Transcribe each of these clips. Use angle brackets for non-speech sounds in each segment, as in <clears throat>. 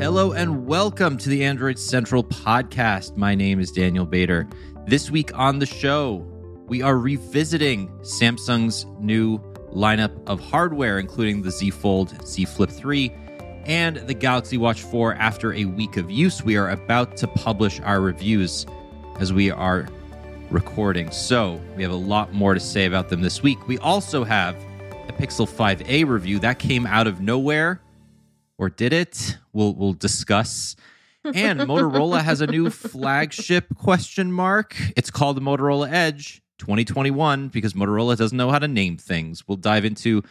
Hello and welcome to the Android Central podcast. My name is Daniel Bader. This week on the show, we are revisiting Samsung's new lineup of hardware, including the Z Fold, Z Flip 3, and the Galaxy Watch 4. After a week of use, we are about to publish our reviews as we are recording. So we have a lot more to say about them this week. We also have a Pixel 5a review that came out of nowhere or did it? We'll we'll discuss. And Motorola has a new flagship question mark. It's called the Motorola Edge 2021 because Motorola doesn't know how to name things. We'll dive into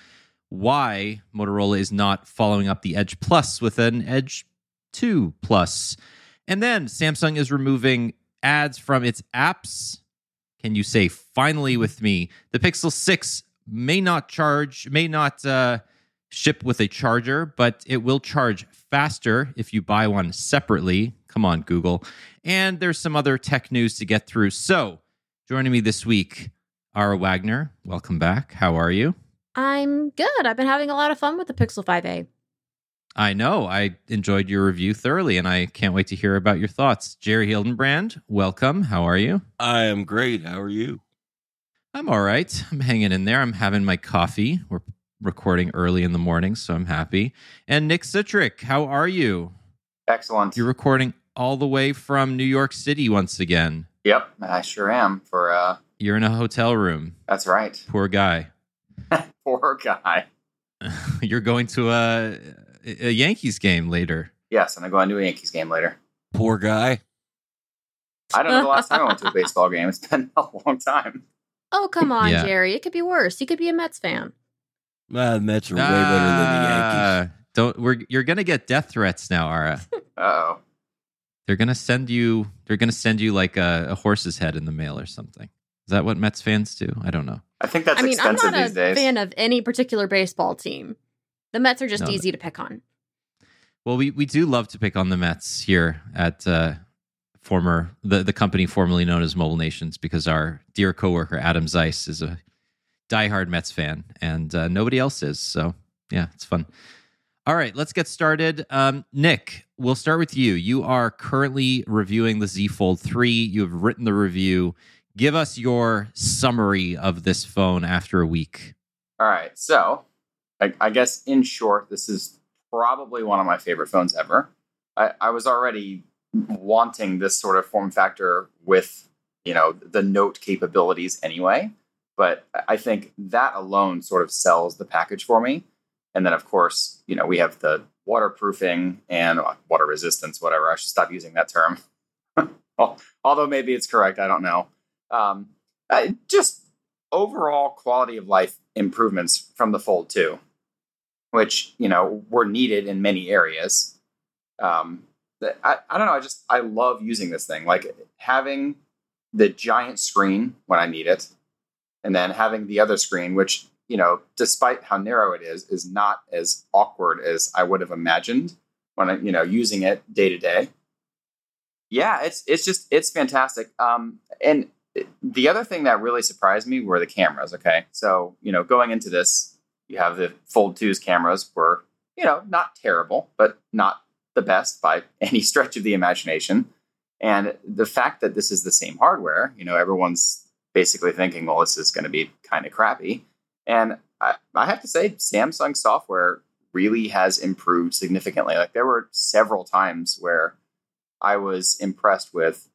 why Motorola is not following up the Edge Plus with an Edge 2 Plus. And then Samsung is removing ads from its apps. Can you say finally with me? The Pixel 6 may not charge, may not uh, ship with a charger, but it will charge faster if you buy one separately. Come on, Google. And there's some other tech news to get through. So, joining me this week, Ara Wagner. Welcome back. How are you? I'm good. I've been having a lot of fun with the Pixel 5a. I know. I enjoyed your review thoroughly, and I can't wait to hear about your thoughts. Jerry Hildenbrand, welcome. How are you? I am great. How are you? I'm all right. I'm hanging in there. I'm having my coffee. We're recording early in the morning, so I'm happy. And Nick Sutrich, how are you? Excellent. You're recording all the way from New York City once again. Yep, I sure am. For uh, you're in a hotel room. That's right. Poor guy. <laughs> Poor guy. <laughs> you're going to a, a Yankees game later. Yes, and I'm going to a Yankees game later. Poor guy. I don't know the last time I went to a baseball <laughs> game. It's been a long time. Oh, come on, yeah. Jerry. It could be worse. You could be a Mets fan. Uh, the Mets are way better than the Yankees. Don't we're you're gonna get death threats now, Ara. <laughs> oh. They're gonna send you. They're gonna send you like a, a, horse's head in the mail or something. Is that what Mets fans do? I don't know. I think that's I mean, expensive I'm not these days. a fan of any particular baseball team. The Mets are just no, easy to pick on. Well, we we do love to pick on the Mets here at uh, former the the company formerly known as Mobile Nations because our dear coworker Adam Zeis is a diehard Mets fan, and uh, nobody else is. So yeah, it's fun. All right, let's get started. Um, Nick, we'll start with you. You are currently reviewing the Z Fold 3. You have written the review. Give us your summary of this phone after a week. All right. So, I, I guess in short, this is probably one of my favorite phones ever. I, I was already wanting this sort of form factor with, you know, the note capabilities anyway. But I think that alone sort of sells the package for me. And then, of course, you know, we have the waterproofing and water resistance, whatever. I should stop using that term. <laughs> Although maybe it's correct, I don't know. Um, just overall quality of life improvements from the Fold 2, which, you know, were needed in many areas. Um, I, I don't know. I just, I love using this thing. Like having the giant screen when I need it, and then having the other screen, which you know, despite how narrow it is, is not as awkward as I would have imagined when I, you know, using it day to day. Yeah, it's it's just it's fantastic. Um, and the other thing that really surprised me were the cameras. Okay, so you know, going into this, you have the Fold 2's cameras were you know not terrible, but not the best by <laughs> any stretch of the imagination. And the fact that this is the same hardware, you know, everyone's basically thinking, well, this is going to be kind of crappy. And I, I have to say, Samsung software really has improved significantly. Like there were several times where I was impressed with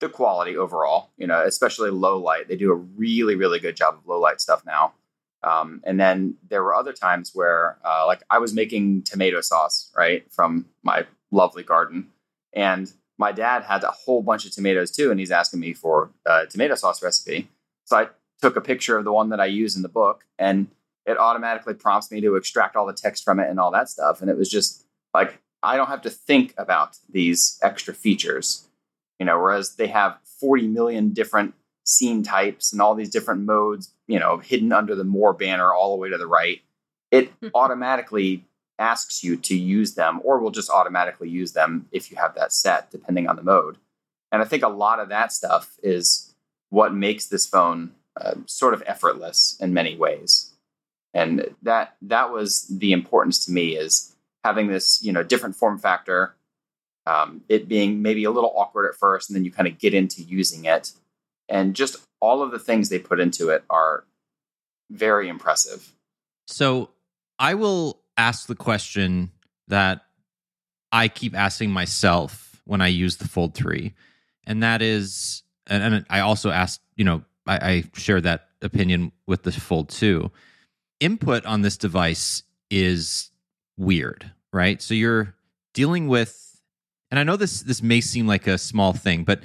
the quality overall, you know, especially low light. They do a really, really good job of low light stuff now. Um, and then there were other times where, uh, like, I was making tomato sauce, right, from my lovely garden. And my dad had a whole bunch of tomatoes too, and he's asking me for a tomato sauce recipe. So I took a picture of the one that I use in the book, and it automatically prompts me to extract all the text from it and all that stuff. And it was just like I don't have to think about these extra features, you know. Whereas they have 40 million different scene types and all these different modes, you know, hidden under the more banner all the way to the right. It <laughs> automatically asks you to use them or will just automatically use them if you have that set depending on the mode. And i think a lot of that stuff is what makes this phone uh, sort of effortless in many ways. And that that was the importance to me is having this you know different form factor, um, it being maybe a little awkward at first, and then you kind of get into using it, and just all of the things they put into it are very impressive. So I will ask the question that I keep asking myself when I use the Fold 3. And that is, and, and I also asked, you know, I, I share that opinion with the Fold 2. Input on this device is weird, right? So you're dealing with, and I know this this may seem like a small thing, but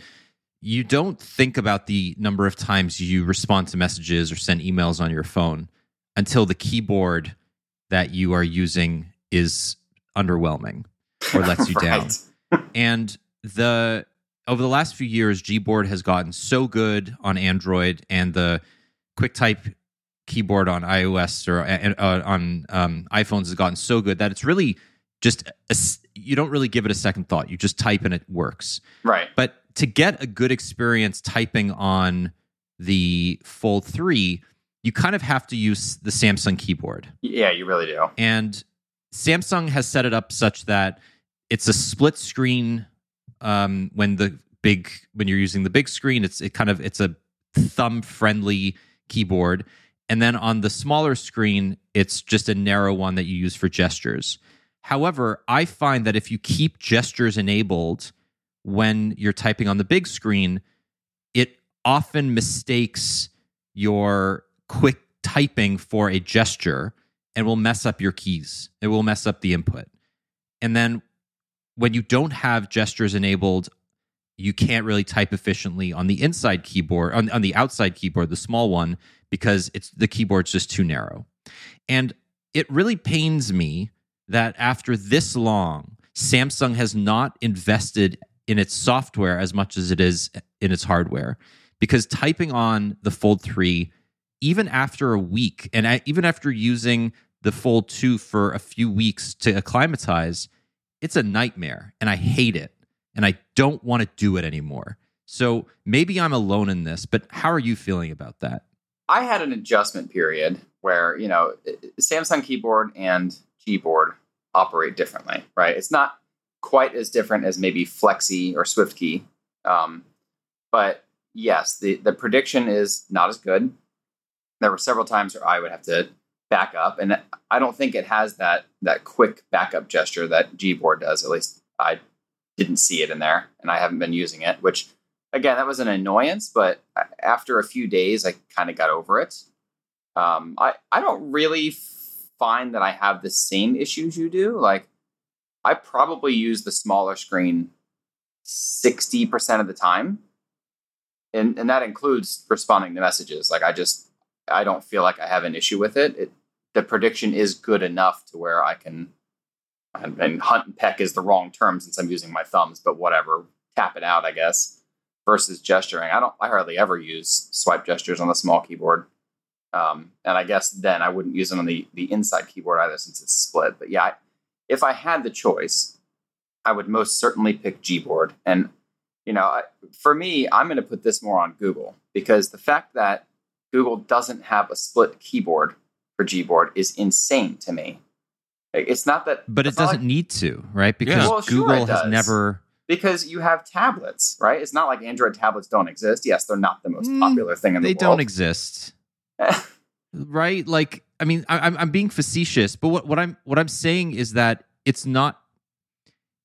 you don't think about the number of times you respond to messages or send emails on your phone until the keyboard that you are using is underwhelming or lets you <laughs> down. And the over the last few years, Gboard has gotten so good on Android, and the QuickType keyboard on iOS or uh, on um, iPhones has gotten so good that it's really just a, you don't really give it a second thought. You just type and it works. Right. But to get a good experience typing on the Fold 3, you kind of have to use the Samsung keyboard. Yeah, you really do. And Samsung has set it up such that it's a split screen um, when the big when you're using the big screen it's it kind of it's a thumb friendly keyboard and then on the smaller screen it's just a narrow one that you use for gestures however i find that if you keep gestures enabled when you're typing on the big screen it often mistakes your quick typing for a gesture and will mess up your keys it will mess up the input and then when you don't have gestures enabled, you can't really type efficiently on the inside keyboard, on, on the outside keyboard, the small one, because it's the keyboard's just too narrow. And it really pains me that after this long, Samsung has not invested in its software as much as it is in its hardware. Because typing on the Fold 3, even after a week, and I, even after using the Fold 2 for a few weeks to acclimatize, it's a nightmare and I hate it and I don't want to do it anymore. So maybe I'm alone in this, but how are you feeling about that? I had an adjustment period where, you know, Samsung keyboard and keyboard operate differently, right? It's not quite as different as maybe Fleksy or SwiftKey. Um, but yes, the, the prediction is not as good. There were several times where I would have to back up, and I don't think it has that that quick backup gesture that Gboard does. At least I didn't see it in there, and I haven't been using it. Which again, that was an annoyance, but after a few days, I kind of got over it. Um, I I don't really find that I have the same issues you do. Like I probably use the smaller screen sixty percent of the time, and and that includes responding to messages. Like I just I don't feel like I have an issue with it. it the prediction is good enough to where I can, and, and, hunt and peck is the wrong term since I'm using my thumbs, but whatever, tap it out, I guess. Versus gesturing, I don't, I hardly ever use swipe gestures on the small keyboard, um, and I guess then I wouldn't use them on the the inside keyboard either since it's split. But yeah, I, if I had the choice, I would most certainly pick Gboard. And you know, for me, I'm going to put this more on Google because the fact that Google doesn't have a split keyboard for Gboard is insane to me. It's not that, but it doesn't like, need to, right? Because yeah. well, Google sure has never. Because you have tablets, right? It's not like Android tablets don't exist. Yes, they're not the most mm, popular thing in the they world. They don't exist, <laughs> right? Like, I mean, I, I'm I'm being facetious, but what, what I'm what I'm saying is that it's not.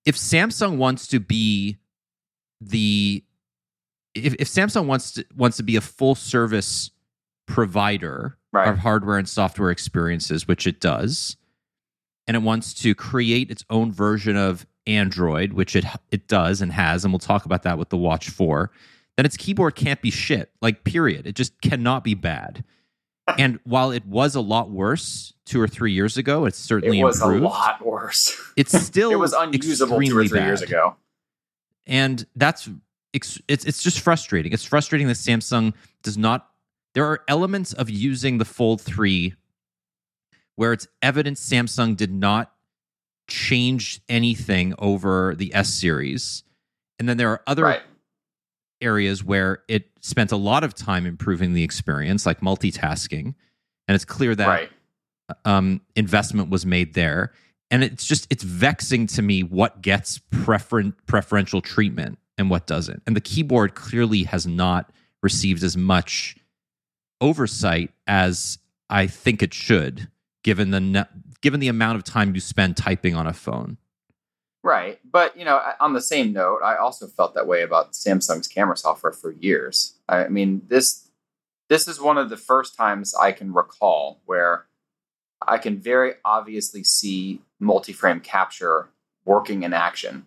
If Samsung wants to be the if, if Samsung wants to wants to be a full service provider right. of hardware and software experiences, which it does, and it wants to create its own version of Android, which it it does and has, and we'll talk about that with the Watch 4, then its keyboard can't be shit. Like period. It just cannot be bad. and <laughs> while it was a lot worse two or three years ago, it's certainly it was improved. a lot worse. It's still <laughs> it was unusable two or three bad. years ago, and that's it's it's just frustrating. It's frustrating that Samsung does not there are elements of using the Fold 3 where it's evident Samsung did not change anything over the S series. And then there are other right. areas where it spent a lot of time improving the experience, like multitasking. And it's clear that right. um, investment was made there. and it's just it's vexing to me what gets preferen- preferential treatment and what doesn't. And the keyboard clearly has not received as much oversight as I think it should, given the given the amount of time you spend typing on a phone. Right. But, you know, on the same note, I also felt that way about Samsung's camera software for years. I mean, this this is one of the first times I can recall where I can very obviously see multi-frame capture working in action.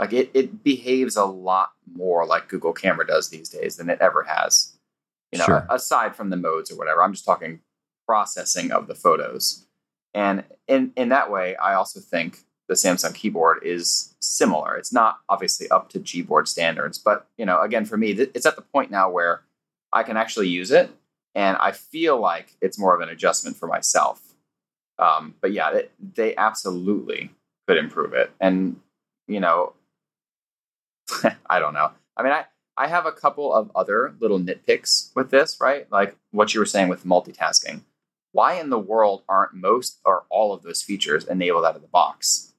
Like it, it behaves a lot more like Google Camera does these days than it ever has. You know, Sure. aside from the modes or whatever. I'm just talking processing of the photos. And in in that way, I also think the Samsung keyboard is similar. It's not obviously up to Gboard standards, but you know, again, for me, th- it's at the point now where I can actually use it, and I feel like it's more of an adjustment for myself. Um, but yeah, it, they absolutely could improve it, and you know, <laughs> I don't know. I mean, I I have a couple of other little nitpicks with this, right? Like what you were saying with multitasking. Why in the world aren't most or all of those features enabled out of the box?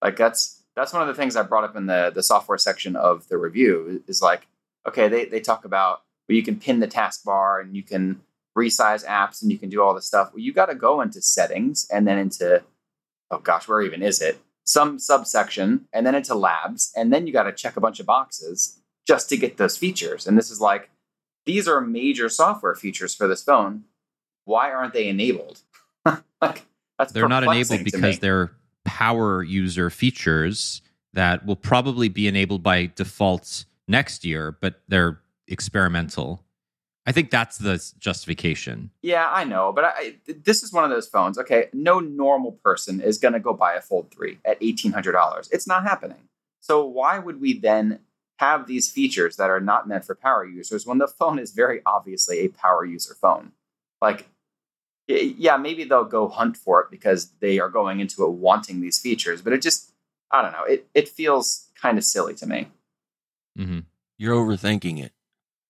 Like that's that's one of the things I brought up in the the software section of the review is like, okay, they they talk about where you can pin the taskbar and you can resize apps and you can do all this stuff. Well, you got to go into settings and then into oh gosh, where even is it? Some subsection and then into labs and then you got to check a bunch of boxes just to get those features. And this is like these are major software features for this phone. Why aren't they enabled? <laughs> like that's They're not enabled because they're power user features that will probably be enabled by default next year, but they're experimental. I think that's the justification. Yeah, I know, but I, this is one of those phones. Okay, no normal person is going to go buy a Fold 3 at $1,800. It's not happening. So, why would we then have these features that are not meant for power users when the <laughs> phone is very obviously a power user phone? Like, yeah, maybe they'll go hunt for it because they are going into it wanting these features, but it just, I don't know, it, it feels kind of silly to me. hmm You're overthinking it.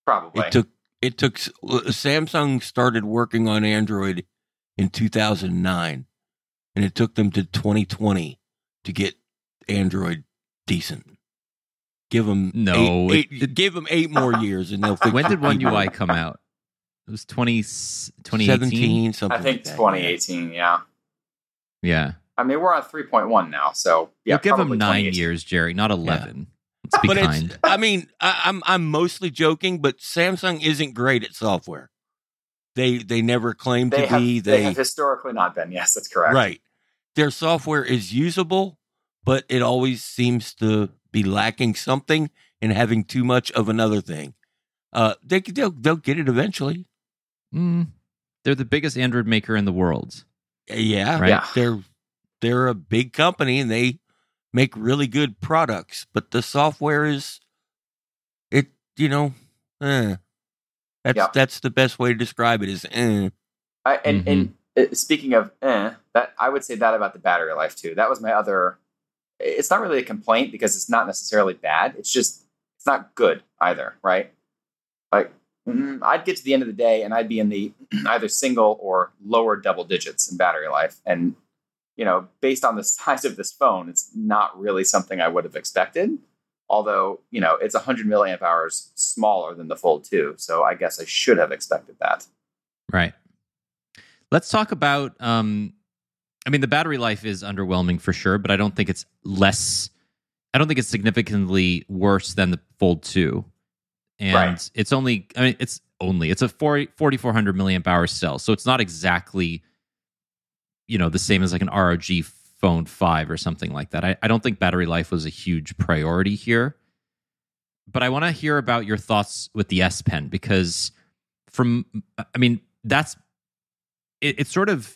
Probably. It took it took Samsung started working on Android in 2009 and it took them to 2020 to get Android decent. Give them No, eight, it- eight- give them 8 more years and they'll fix When did One keyboard. UI come out? It was 20, 2018? something I think like 2018, yeah. Yeah. I mean, we're on 3.1 now, so yeah, You'll give them nine years, Jerry, not 11. Let's be but kind. it's I mean I, I'm I'm mostly joking, but Samsung isn't great at software. They they never claim to have, be. they, They, have historically not been. Yes, that's correct. right. Their software is usable, but it always seems to be lacking something and having too much of another thing. Uh, they they'll they'll get it eventually. Mm, they're the biggest Android maker in the world. Yeah, Right. Yeah. They're they're a big company and they make really good products, but the software is it. You know, eh. that's Yeah. that's the best way to describe it. Is eh. I, and and uh, speaking of eh, that I would say that about the battery life too. That was my other. It's not really a complaint because it's not necessarily bad. It's just it's not good either, right? Like mm, I'd get to the end of the day and I'd be in the <clears throat> either single or lower double digits in battery life, and you know, based on the <laughs> size of this phone, it's not really something I would have expected. Although you know, it's 100 milliamp hours smaller than the Fold 2, so I guess I should have expected that. Right. Let's talk about. Um, I mean, the battery life is underwhelming for sure, but I don't think it's less. I don't think it's significantly worse than the Fold Two, and Right. it's only. I mean, it's only. It's a 40, 4400 milliamp hour cell, so it's not exactly. You know, the same as like an ROG Phone Five or something like that. I, I don't think battery life was a huge priority here, but I want to hear about your thoughts with the S Pen because, from I mean, that's it, it sort of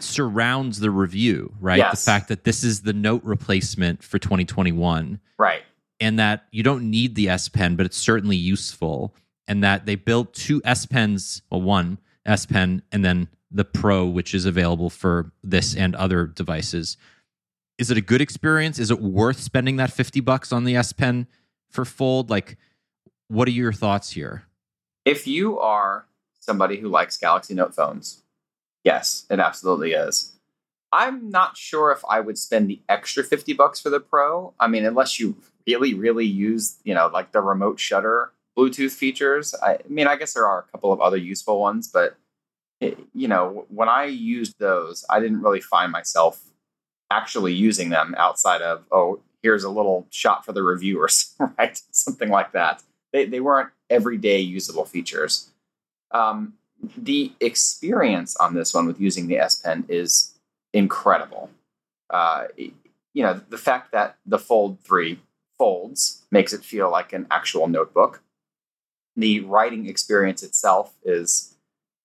surrounds the review, right? Yes. The fact that this is the note replacement for 2021 Right. and that you don't need the S Pen, but it's certainly useful. And that they built two S Pens, well, one S Pen and then the Pro, which is available for this and other devices. Is it a good experience? Is it worth spending that 50 bucks on the S Pen for Fold? Like, what are your thoughts here? If you are somebody who likes Galaxy Note phones, yes, it absolutely is. I'm not sure if I would spend the extra 50 bucks for the Pro. I mean, unless you really, really use, you know, like the remote shutter Bluetooth features. I, I mean, I guess there are a couple of other useful ones, but, it, you know, when I used those, I didn't really find myself actually using them outside of, oh, here's a little shot for the reviewers, <laughs> right? Something like that. They, they weren't everyday usable features. Um, the experience on this one with using the S Pen is incredible. Uh, you know, the fact that the Fold 3 folds makes it feel like an actual notebook. The writing experience itself is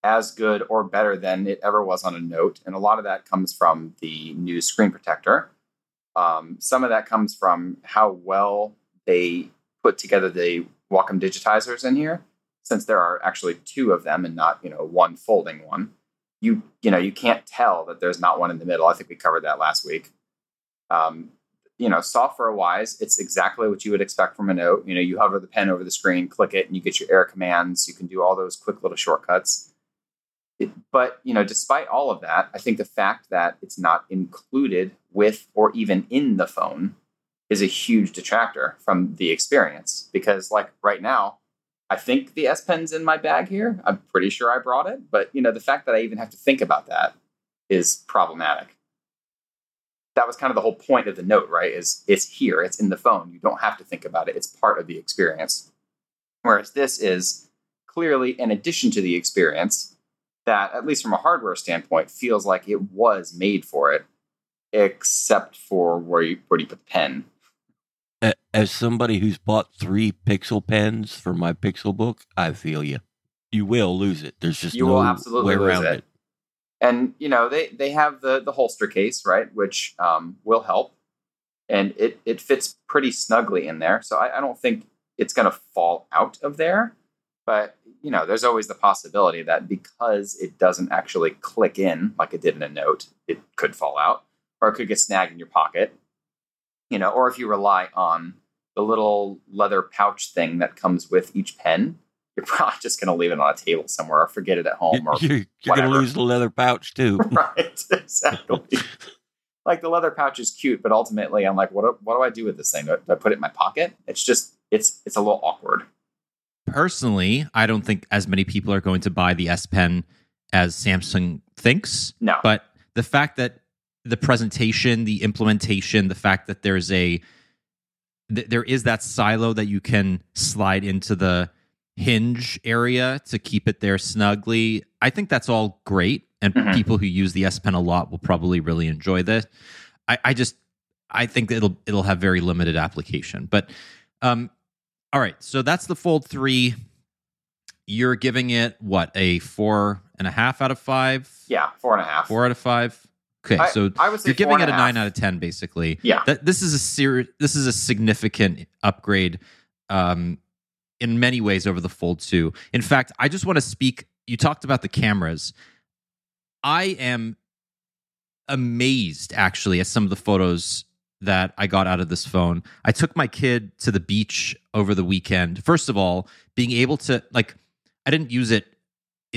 as good or better than it ever was on a note. And a lot of that comes from the new screen protector. Um, some of that comes from how well they put together the Wacom digitizers in here, since there are actually two of them and not, you know, one folding one you you know you can't tell that there's not one in the middle. I think we covered that last week. Um, you know, software wise, it's exactly what you would expect from a note. You know, you hover the pen over the screen, click it, and you get your air commands. You can do all those quick little shortcuts. It, but you know, despite all of that, I think the fact that it's not included with or even in the phone is a huge detractor from the experience. Because like right now, I think the S Pen's in my bag here. I'm pretty sure I brought it, but you know, the fact that I even have to think about that is problematic. That was kind of the whole point of the note, right? Is it's here, it's in the phone. You don't have to think about it. It's part of the experience. Whereas this is clearly an addition to the experience that, at least from a hardware standpoint, feels like it was made for it, except for where you where you put the pen as somebody who's bought three pixel pens for my pixel book, I feel you. You will lose it. There's just you no will absolutely way around lose it. it. And you know they they have the the holster case right, which um, will help, and it it fits pretty snugly in there. So I, I don't think it's going to fall out of there. But you know, there's always the possibility that because it doesn't actually click in like it did in a note, it could fall out, or it could get snagged in your pocket you know, or if you rely on the little leather pouch thing that comes with each pen, you're <laughs> probably just going to leave it on a table somewhere or forget it at home or You're, you're going to lose the leather pouch too. <laughs> right, <laughs> exactly. like the leather pouch is cute, but ultimately, I'm like, what do, what do I do with this thing? Do I, do I put it in my pocket? It's just it's it's a little awkward. Personally, I don't think as many people are going to buy the S Pen as Samsung thinks. No, But the fact that the presentation, the implementation, the fact that there's a th- there is that silo that you can slide into the hinge area to keep it there snugly. I think that's all great, and Mhm. people who use the S Pen a lot will probably really enjoy this. I, I just I think it'll it'll have very limited application. But um, all right, so that's the Fold three. You're giving it what a four and a half out of five. yeah, four and a half. Four out of five. Okay, I, so I you're giving it and a nine out of ten, basically. Yeah, That this is a ser- This is a significant upgrade, um, in many ways over the Fold Two. In fact, I just want to speak. You talked about the cameras. I am amazed, actually, at some of the photos that I got out of this phone. I took my kid to the beach over the weekend. First of all, being able to like, I didn't use it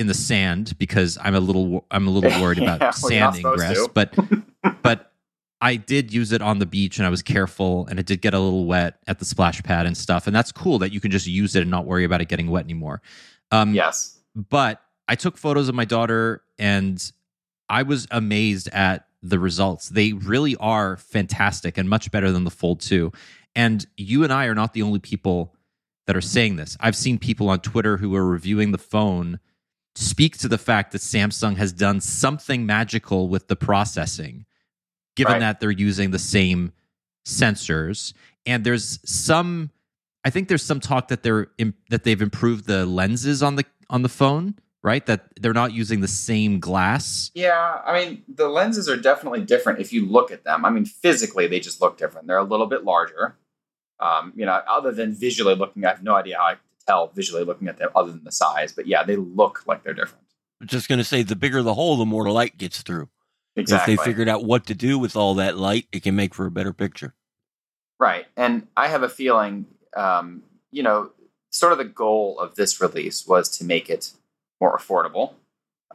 in the sand because I'm a little I'm a little worried <laughs> about Yeah, sand ingress, but <laughs> but I did use it on the beach and I was careful and it did get a little wet at the splash pad and stuff. And that's cool that you can just use it and not worry about it getting wet anymore. Um, yes, but I took photos of my daughter and I was amazed at the results. They really are fantastic and much better than the Fold 2. And you and I are not the only people that are saying this. I've seen people on Twitter who are reviewing the phone speak to the fact that Samsung has done something magical with the processing, given Right. that they're using the same sensors. And there's some I think there's some talk that they're that they've improved the lenses on the on the phone, right? That they're not using the same glass. yeah. I mean, the lenses are definitely different if you look at them. I mean, physically, they just look different. They're a little bit larger. Um, you know, other than visually looking, I have no idea how tell visually looking at them, other than the size. But yeah, they look like they're different. I'm just going to say the bigger the hole, the more light gets through. Exactly. If they figured out what to do with all that light, it can make for a better picture. Right. And I have a feeling, um, you know, sort of the goal of this release was to make it more affordable,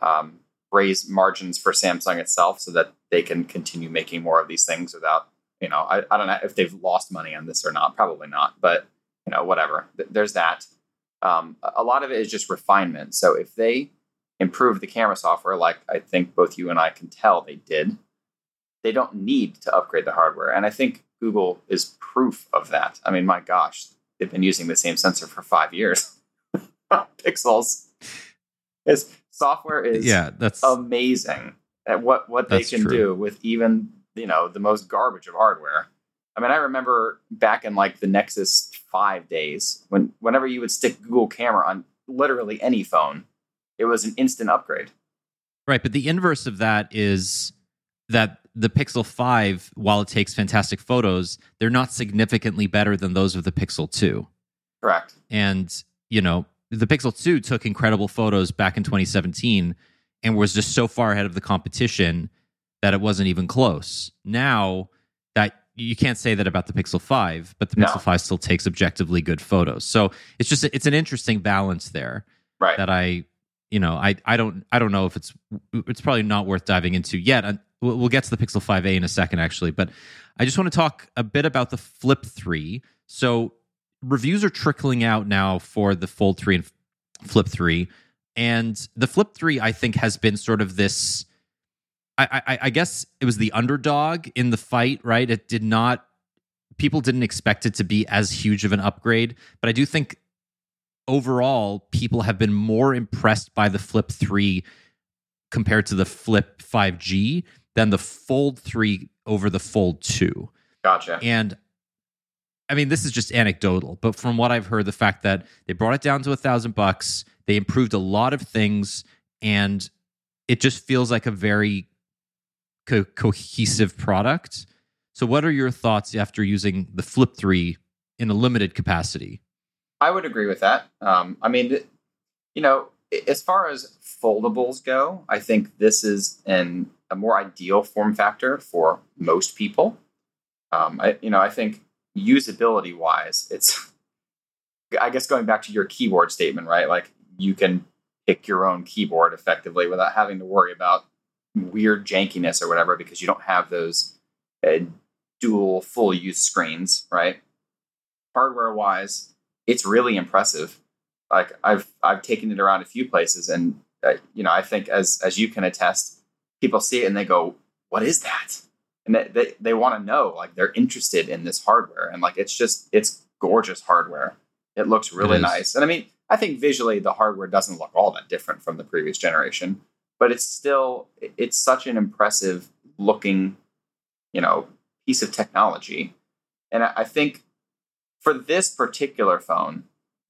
um, raise margins for Samsung itself so that they can continue making more of these things without, you know, I, I don't know if they've lost money on this or not. Probably not, but you know, whatever. There's that. Um, a lot of it is just refinement. So if they improve the camera software, like I think both you and I can tell they did, they don't need to upgrade the hardware. And I think Google is proof of that. I mean, my gosh, they've been using the same sensor for five years. <laughs> Pixels. Its software is yeah, that's amazing at what what they can true. do with even you know the most garbage of hardware. I mean, I remember back in like the Nexus Five days when whenever you would stick Google Camera on literally any phone, it was an instant upgrade. Right, but the inverse of that is that the Pixel 5, while it takes fantastic photos, they're not significantly better than those of the Pixel 2. Correct. And, you know, the Pixel 2 took incredible photos back in 2017 and was just so far ahead of the competition that it wasn't even close. Now you can't say that about the Pixel 5, but the No. Pixel 5 still takes objectively good photos. So it's just it's an interesting balance there Right. that I, you know, I I don't I don't know if it's it's probably not worth diving into yet. And we'll, we'll get to the Pixel 5a in a second, actually. But I just want to talk a bit about the Flip 3. So reviews are trickling out now for the Fold 3 and Flip 3, and the Flip 3 I think has been sort of this. I, I, I guess it was the underdog in the fight, right? It did not. People didn't expect it to be as huge of an upgrade, but I do think overall, people have been more impressed by the Flip 3 compared to the Flip 5G than the Fold 3 over the Fold 2. Gotcha. And I mean, this is just anecdotal, but from what I've heard, the fact that they brought it down to a thousand bucks, they improved a lot of things, and it just feels like a very co- cohesive product. So, what are your thoughts after using the Flip 3 in a limited capacity? I would agree with that. Um, I mean, you know, as far as foldables go, I think this is an a more ideal form factor for most people. Um, I, you know, I think usability wise, it's, <laughs> I guess going back to your keyboard statement, right? Like you can pick your own keyboard effectively without having to worry about weird jankiness or whatever because you don't have those uh, dual full use screens, right? Hardware wise, it's really impressive. Like I've I've taken it around a few places, and uh, you know I think as as you can attest, people see it and they go, "What is that?" And they they, they want to know. Like they're interested in this hardware, and like it's just it's gorgeous hardware. It looks really is. nice, and I mean I think visually the hardware doesn't look all that different from the previous generation, but it's still it's such an impressive looking, you know, piece of technology, and I, think for this particular phone,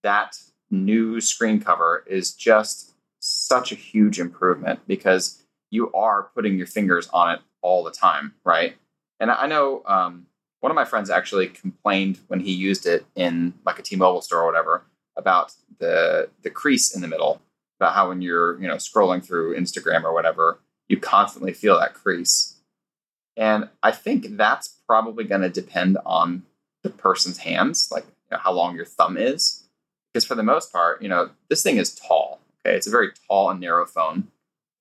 that new screen cover is just such a huge improvement because you are putting your fingers on it all the time, right? And I know um, one of my friends actually complained when he used it in like a T-Mobile store or whatever about the the crease in the middle, about how when you're you know scrolling through Instagram or whatever, you constantly feel that crease. And I think that's probably going to depend on the person's hands, like you know, how long your thumb is. Because for the most part, you know, this thing is tall. Okay, it's a very tall and narrow phone.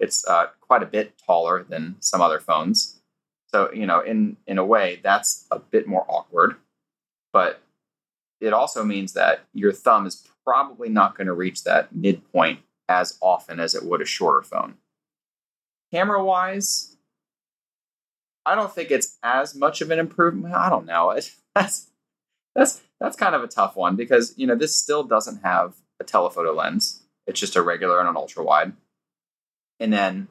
It's uh, quite a bit taller than some other phones. So you know, in in a way, that's a bit more awkward. But it also means that your thumb is probably not going to reach that midpoint as often as it would a shorter phone. Camera wise, I don't think it's as much of an improvement. I don't know. <laughs> That's that's that's kind of a tough one because you know this still doesn't have a telephoto lens. It's just a regular and an ultra wide, and then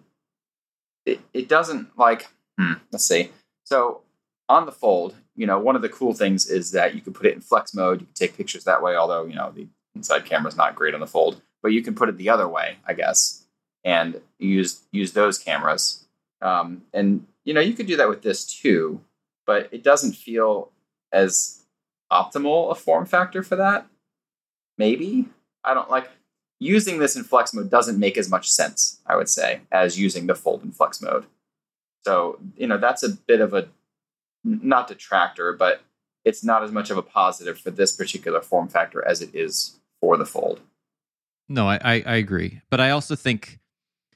it it doesn't like. Hmm, let's see. So on the fold, you know, one of the cool things is that you can put it in flex mode. You can take pictures that way. Although you know the inside camera is not great on the fold, but you can put it the other way, I guess, and use use those cameras. Um, and you know, you could do that with this too, but it doesn't feel as optimal a form factor for that. Maybe I don't like using this in flex mode doesn't make as much sense. I would say as using the fold in flex mode. So you know that's a bit of a not detractor, but it's not as much of a positive for this particular form factor as it is for the fold. No, I, I, I agree. But I also think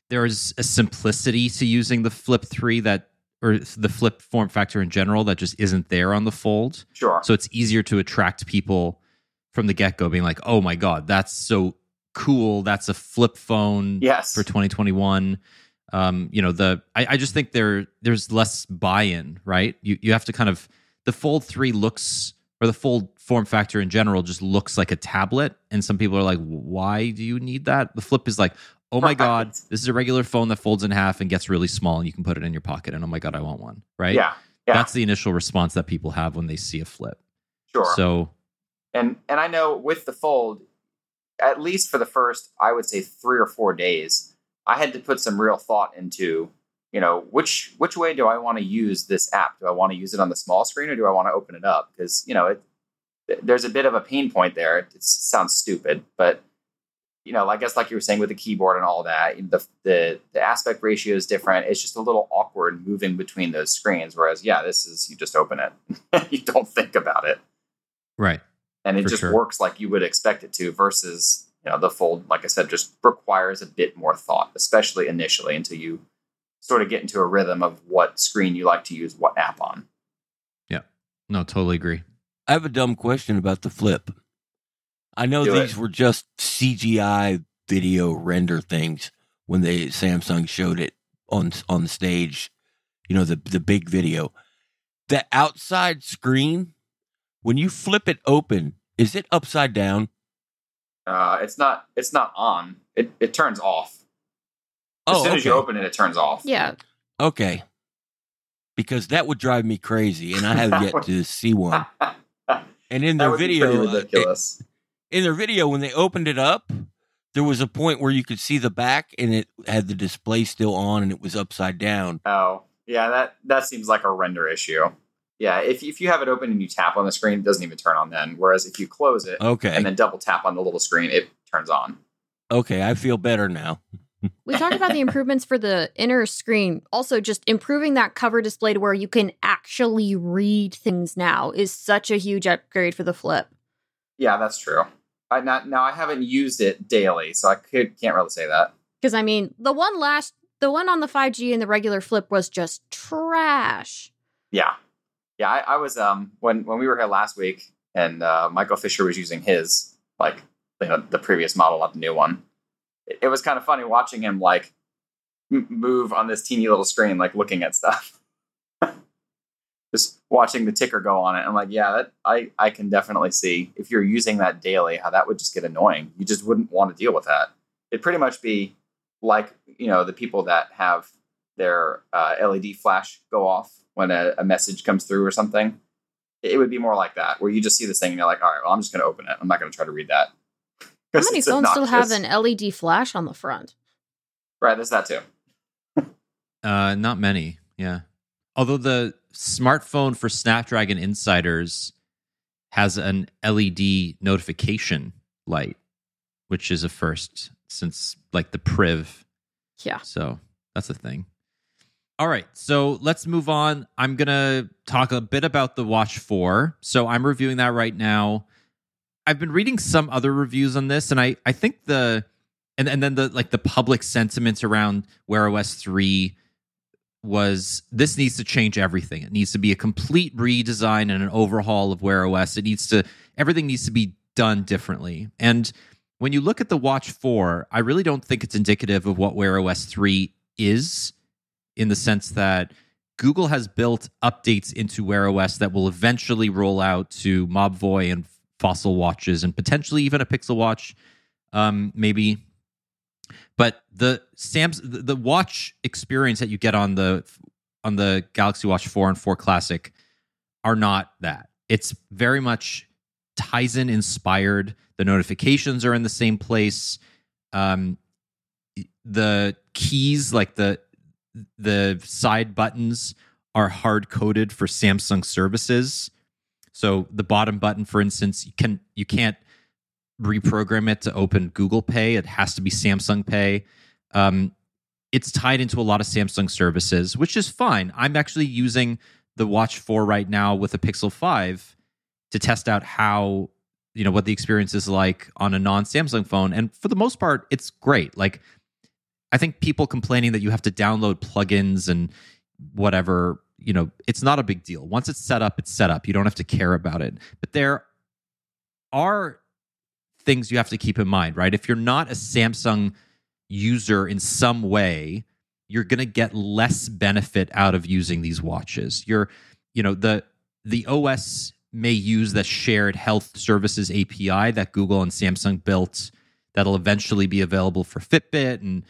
there is a simplicity to using the Flip 3 that or the flip form factor in general that just isn't there on the fold. Sure. So it's easier to attract people from the get go, being like, "Oh my god, that's so cool! That's a flip phone yes. for 2021." Um, you know, the I, I just think there there's less buy in, right? You you have to kind of the Fold three looks or the Fold form factor in general just looks like a tablet, and some people are like, "Why do you need that?" The Flip is like, "Oh my god, this is a regular phone that folds in half and gets really small, and you can put it in your pocket." And oh my god, I want one, right? Yeah. Yeah. That's the initial response that people have when they see a Flip. Sure. So and and I know with the fold, at least for the first, I would say three or four days, I had to put some real thought into, you know, which which way do I want to use this app? Do I want to use it on the small screen or do I want to open it up? Because you know, it, there's a bit of a pain point there. It, sounds stupid, but you know, I guess like you were saying with the keyboard and all that, the the the aspect ratio is different. It's just a little awkward moving between those screens. Whereas, yeah, this is you just open it, <laughs> you don't think about it right. and it just sure. works like you would expect it to versus you know the fold like i said just requires a bit more thought especially initially until you sort of get into a rhythm of what screen you like to use what app on Yeah. No, totally agree. I have a dumb question about the flip. I know Do these it. were just CGI video render things when they Samsung showed it on on the stage. You know the the big video. The outside screen, when you flip it open, is it upside down? uh, it's not it's not on it, it turns off as Oh, soon as you open it it turns off. Yeah. Okay. Because that would drive me crazy, and I have yet to <laughs> see one. And in their video, be pretty uh, ridiculous. in their video when they opened it up there was a point where you could see the back and it had the display still on and it was upside down. Oh. Yeah that that seems like a render issue. Yeah if, if you have it open and you tap on the screen it doesn't even turn on then. Whereas if you close it okay. and then double tap on the little screen it turns on. Okay i feel better now We talked about the improvements for the inner screen. Also, just improving that cover display to where you can actually read things now is such a huge upgrade for the flip. Yeah, that's true. I not now I haven't used it daily, so I could can't really say that. Because I mean, the one last, the one on the 5G and the regular flip was just trash. Yeah, yeah. I, I was um when when we were here last week, and uh, Michael Fisher was using his like you know, the previous model, not the new one. It, it was kind of funny watching him like m- move on this teeny little screen, like looking at stuff. <laughs> Just watching the ticker go on it. I'm like, yeah, that I I can definitely see if you're using that daily, how that would just get annoying. You just wouldn't want to deal with that. It'd pretty much be like you know the people that have their uh, LED flash go off when a, a message comes through or something. It would be more like that, where you just see this thing and you're like, all right, well, I'm just going to open it. I'm not going to try to read that. How 'Cause many it's phones still have an LED flash on the front? Right, there's that too. Uh, not many. Yeah. Although the smartphone for Snapdragon Insiders has an LED notification light, which is a first since like the Priv. Yeah. So that's a thing. All right. So let's move on. I'm going to talk a bit about the Watch 4. So I'm reviewing that right now. I've been reading some other reviews on this, and I, I think the and, and then the like the public sentiment around Wear OS 3 was this needs to change everything. It needs to be a complete redesign and an overhaul of Wear OS. It needs to everything needs to be done differently. And when you look at the Watch 4, I really don't think it's indicative of what Wear OS 3 is in the sense that Google has built updates into Wear OS that will eventually roll out to Mobvoi and Fossil watches and potentially even a Pixel watch, um, maybe. But the Sam's the, the watch experience that you get on the on the Galaxy Watch 4 and 4 Classic are not that. It's very much Tizen inspired. The notifications are in the same place. Um, the keys, like the the side buttons, are hard coded for Samsung services. So the bottom button, for instance, you can you can't reprogram it to open Google Pay. It has to be Samsung Pay. Um, it's tied into a lot of Samsung services, which is fine. I'm actually using the Watch 4 right now with a Pixel 5 to test out how you know what the experience is like on a non-Samsung phone and for the most part it's great. Like I think people complaining that you have to download plugins and whatever, you know, it's not a big deal. Once it's set up, it's set up. You don't have to care about it. But there are things you have to keep in mind, right? If you're not a Samsung user in some way, you're going to get less benefit out of using these watches. You're, you know, the the OS may use the shared health services API that Google and Samsung built that'll eventually be available for Fitbit and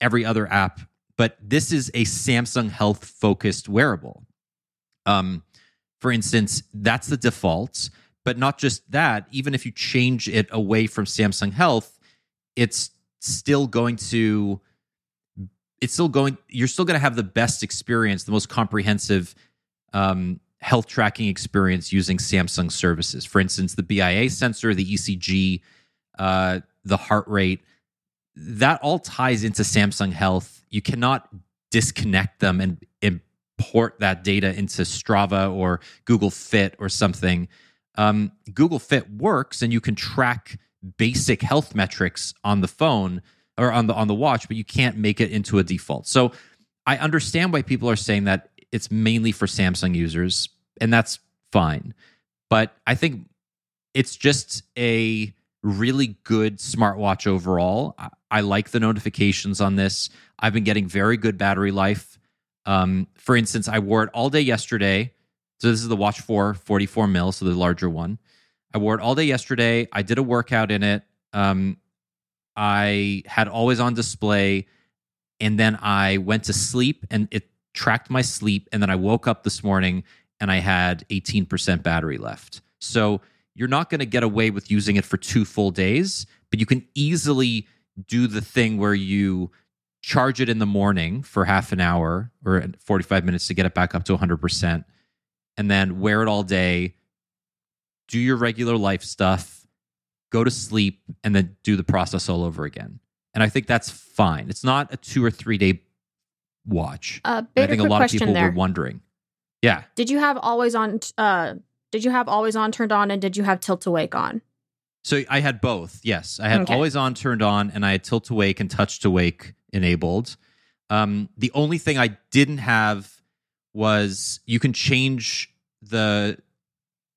every other app. But this is a Samsung health focused wearable. Um, for instance, that's the default. But not just that, even if you change it away from Samsung Health, it's still going to it's still going you're still going to have the best experience the most comprehensive um, health tracking experience using samsung services for instance the bia sensor the ecg uh, the heart rate that all ties into samsung health you cannot disconnect them and import that data into strava or google fit or something um, google fit works and you can track basic health metrics on the phone or on the on the watch, but you can't make it into a default. So I understand why people are saying that it's mainly for Samsung users, and that's fine. But I think it's just a really good smartwatch overall. I, I like the notifications on this. I've been getting very good battery life. Um, for instance, I wore it all day yesterday. So this is the Watch 4 44 mil, so the larger one. I wore it all day yesterday. I did a workout in it. Um, I had always on display, and then I went to sleep, and it tracked my sleep. And then I woke up this morning, and I had 18% battery left. So you're not going to get away with using it for two full days, but you can easily do the thing where you charge it in the morning for half an hour or 45 minutes to get it back up to 100%, and then wear it all day do your regular life stuff, go to sleep, and then do the process all over again. And I think that's fine. It's not a two or three day watch. Uh, I think a lot of people there. were wondering. Yeah. Did you have always on? Uh, did you have always on turned on, and did you have tilt awake on? So I had both. Yes, I had okay. always on turned on, and I had tilt awake and touch to wake enabled. Um, the only thing I didn't have was you can change the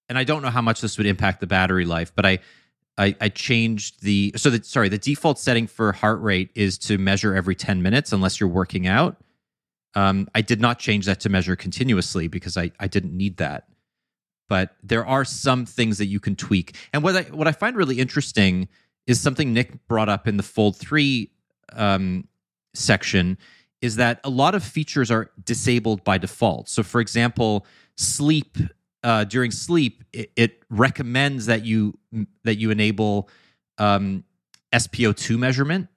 and I don't know how much this would impact the battery life, but I I, I changed the so that sorry the default setting for heart rate is to measure every 10 minutes unless you're working out. Um, I did not change that to measure continuously because I, I didn't need that. But there are some things that you can tweak. And what I what I find really interesting is something Nick brought up in the Fold 3 um, section is that a lot of features are disabled by default. So for example, sleep uh, during sleep, it, it, recommends that you that you enable um, SpO2 measurement.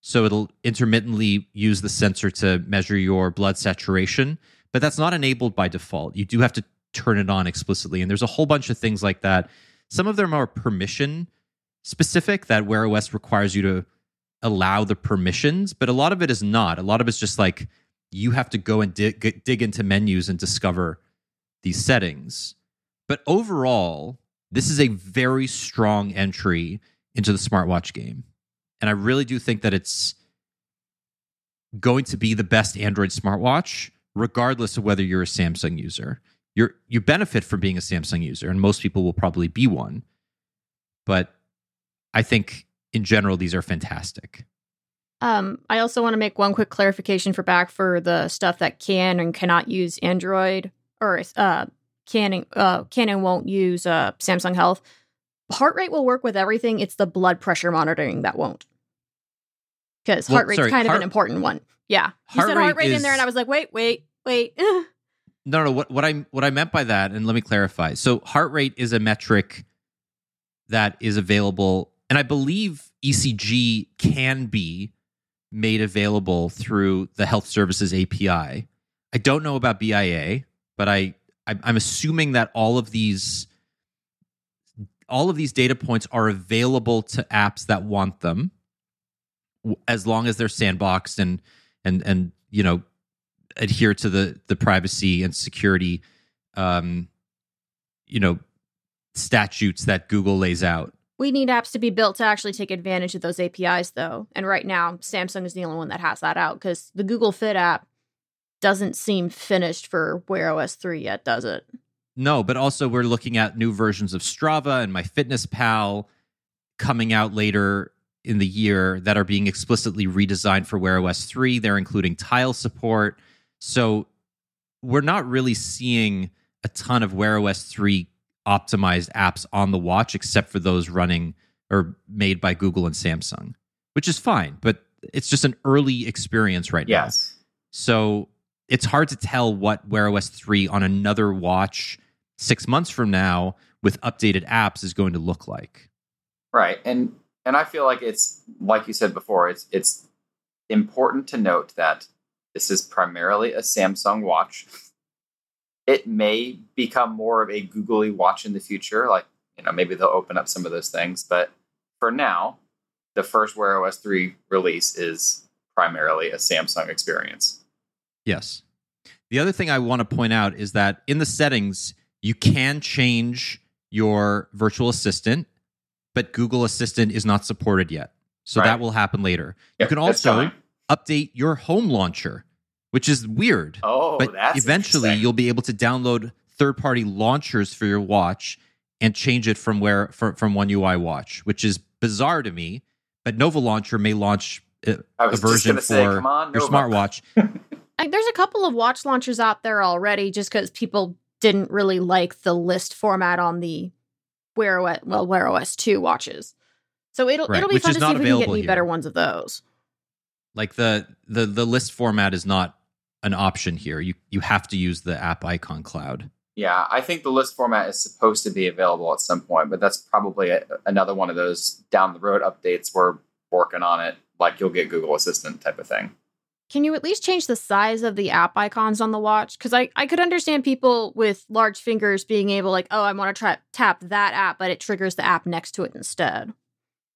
So it'll intermittently use the sensor to measure your blood saturation, but that's not enabled by default. You do have to turn it on explicitly, and there's a whole bunch of things like that. Some of them are permission specific that Wear OS requires you to allow the permissions, but a lot of it is not. A lot of it's just like you have to go and dig, dig into menus and discover these settings. But overall, this is a very strong entry into the smartwatch game. And I really do think that it's going to be the best Android smartwatch, regardless of whether you're a Samsung user. You're, you benefit from being a Samsung user, and most people will probably be one. But I think in general, these are fantastic. Um, I also want to make one quick clarification for back for the stuff that can and cannot use Android or uh, Canon uh, Canon won't use uh, Samsung Health. Heart rate will work with everything. It's the blood pressure monitoring that won't. Because well, heart rate's sorry, kind heart, of an important one. Yeah, you said heart rate is, in there, and I was like, wait, wait, wait. <laughs> no, no. What what I what I meant by that, and let me clarify. So, heart rate is a metric that is available, and I believe ECG can be made available through the Health Services API. I don't know about BIA but I I'm assuming that all of these all of these data points are available to apps that want them as long as they're sandboxed and and and you know adhere to the the privacy and security um you know statutes that Google lays out. We need apps to be built to actually take advantage of those APIs though. And right now Samsung is the only one that has that out cuz the Google Fit app doesn't seem finished for Wear OS 3 yet, does it? No, but also we're looking at new versions of Strava and MyFitnessPal coming out later in the year that are being explicitly redesigned for Wear OS 3. They're including tile support. So we're not really seeing a ton of Wear OS 3 optimized apps on the watch except for those running or made by Google and Samsung, which is fine, but it's just an early experience right now. Yes. So it's hard to tell what Wear OS 3 on another watch six months from now with updated apps is going to look like. Right. And and I feel like it's like you said before, it's it's important to note that this is primarily a Samsung watch. It may become more of a googly watch in the future, like you know, maybe they'll open up some of those things, but for now, the first Wear OS 3 release is primarily a Samsung experience. Yes. The other thing I want to point out is that in the settings, you can change your virtual assistant, but Google Assistant is not supported yet. So Right. that will happen later. Yep, you can also. Update your home launcher, which is weird. Oh, but that's eventually you'll be able to download third-party launchers for your watch and change it from where from, from One UI Watch, which is bizarre to me. But Nova Launcher may launch uh, I a was just version gonna say, for on, your Nova. smartwatch. <laughs> There's a couple of watch launchers out there already just because people didn't really like the list format on the Wear OS, well, Wear OS 2 watches. So it'll Right, it'll be which fun to see if we can get any here. better ones of those. Like the the the list format is not an option here. You you have to use the app icon cloud. Yeah, I think the list format is supposed to be available at some point, but that's probably a, another one of those down the road updates. We're working on it, like you'll get Google Assistant type of thing. Can you at least change the size of the app icons on the watch? Because I, I could understand people with large fingers being able, like, oh, I want to try tap that app, but it triggers the app next to it instead.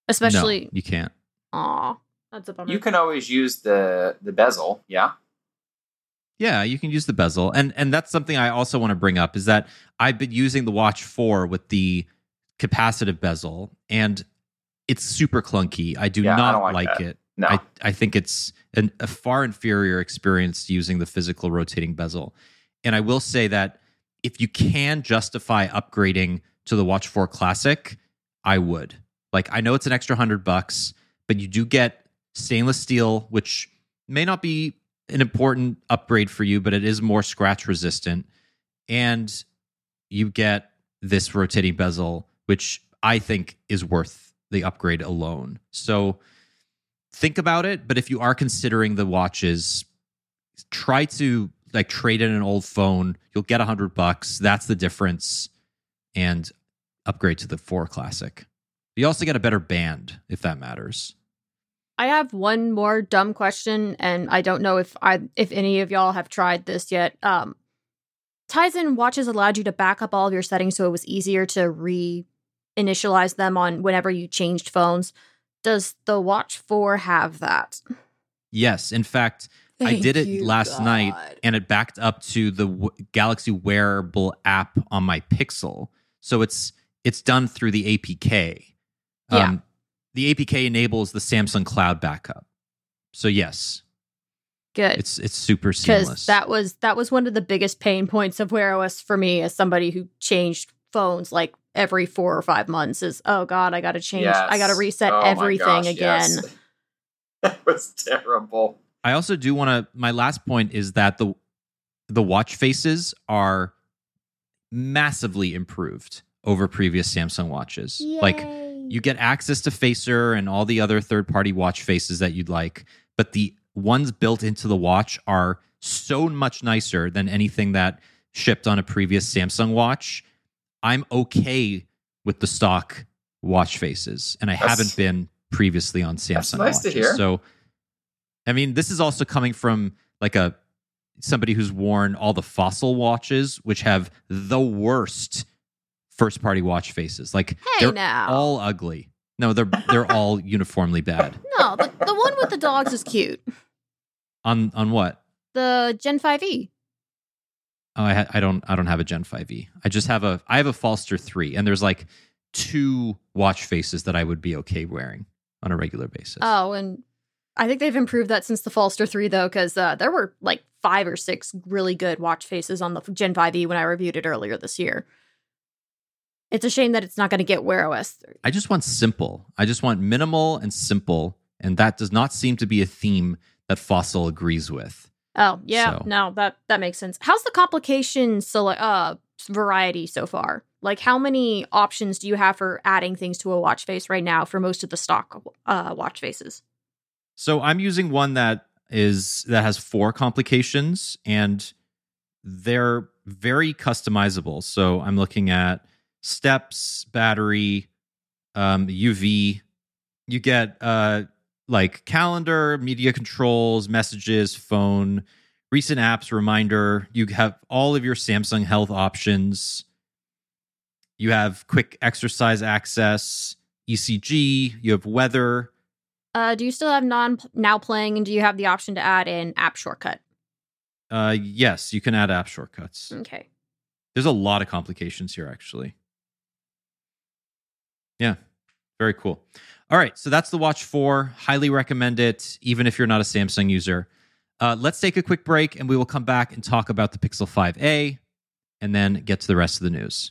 Especially, no, you can't. aw, that's a bummer. You can always use the the bezel. Yeah, Yeah, you can use the bezel, and and that's something I also want to bring up is that I've been using the Watch Four with the capacitive bezel, and it's super clunky. I do Yeah, not don't like like, it. no, I, I think it's an, a far inferior experience using the physical rotating bezel. And I will say that if you can justify upgrading to the Watch 4 Classic, I would. Like, I know it's an extra hundred bucks, but you do get stainless steel, which may not be an important upgrade for you, but it is more scratch resistant. And you get this rotating bezel, which I think is worth the upgrade alone. So, think about it but if you are considering the watches try to like trade in an old phone. You'll get a hundred bucks. That's the difference. And upgrade to the 4 classic. You also get a better band if that matters I have one more dumb question, and I don't know if I if any of y'all have tried this yet. Um, Tizen watches allowed you to back up all of your settings, so it was easier to re-initialize them on whenever you changed phones. Does the Watch Four have that? yes in fact i did it last night and it backed up to the w- galaxy wearable app on my pixel so it's it's done through the apk Yeah. The apk enables the samsung cloud backup so yes Good. it's it's super because seamless that was that was one of the biggest pain points of Wear OS for me as somebody who changed phones like every four or five months. Is oh god, I got to change, I got to reset Oh everything gosh, again. yes. <laughs> that was terrible. I also do want to. My last point is that the the watch faces are massively improved over previous Samsung watches. Like you get access to Facer and all the other third party watch faces that you'd like, but the ones built into the watch are so much nicer than anything that shipped on a previous Samsung watch. I'm okay with the stock watch faces, and I That's- haven't been previously on Samsung nice to watches. hear. So, I mean, this is also coming from like a somebody who's worn all the fossil watches, which have the worst first party watch faces. Like Hey they're now, all ugly. No, they're they're all <laughs> uniformly bad. no, the, the one with the dogs is cute. On on what? The Gen Five E. Oh, I ha- I don't I don't have a Gen 5e. I just have a I have a Falster 3 and there's like two watch faces that I would be okay wearing on a regular basis. Oh, and I think they've improved that since the Falster 3, though, because uh, there were like five or six really good watch faces on the Gen 5e when I reviewed it earlier this year. It's a shame that it's not going to get Wear OS 3. I just want simple. I just want minimal and simple. And that does not seem to be a theme that Fossil agrees with. Oh, yeah. So- No, that that makes sense. How's the complication sele- uh variety so far? Like how many options do you have for adding things to a watch face right now for most of the stock uh watch faces? So I'm using one that is that has four complications and they're very customizable. So I'm looking at steps, battery, um, UV. You get uh, like calendar, media controls, messages, phone, recent apps, reminder. You have all of your Samsung Health options. You have quick exercise access, ECG. You have weather. Uh do you still have non now playing and do you have the option to add an app shortcut? Uh, yes, you can add app shortcuts. Okay. There's a lot of complications here, actually. Yeah, very cool. All right, so that's the Watch 4. Highly recommend it, even if you're not a Samsung user. Uh, let's take a quick break and we will come back and talk about the Pixel 5a and then get to the rest of the news.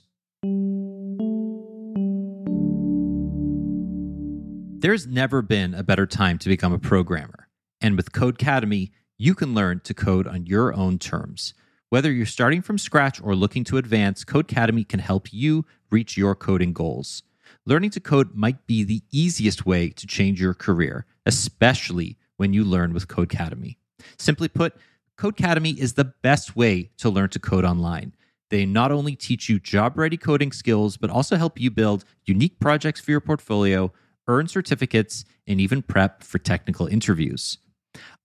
There's never been a better time to become a programmer. And with Codecademy, you can learn to code on your own terms. Whether you're starting from scratch or looking to advance, Codecademy can help you reach your coding goals. Learning to code might be the easiest way to change your career, especially when you learn with Codecademy. Simply put, Codecademy is the best way to learn to code online. They not only teach you job ready coding skills, but also help you build unique projects for your portfolio, earn certificates, and even prep for technical interviews.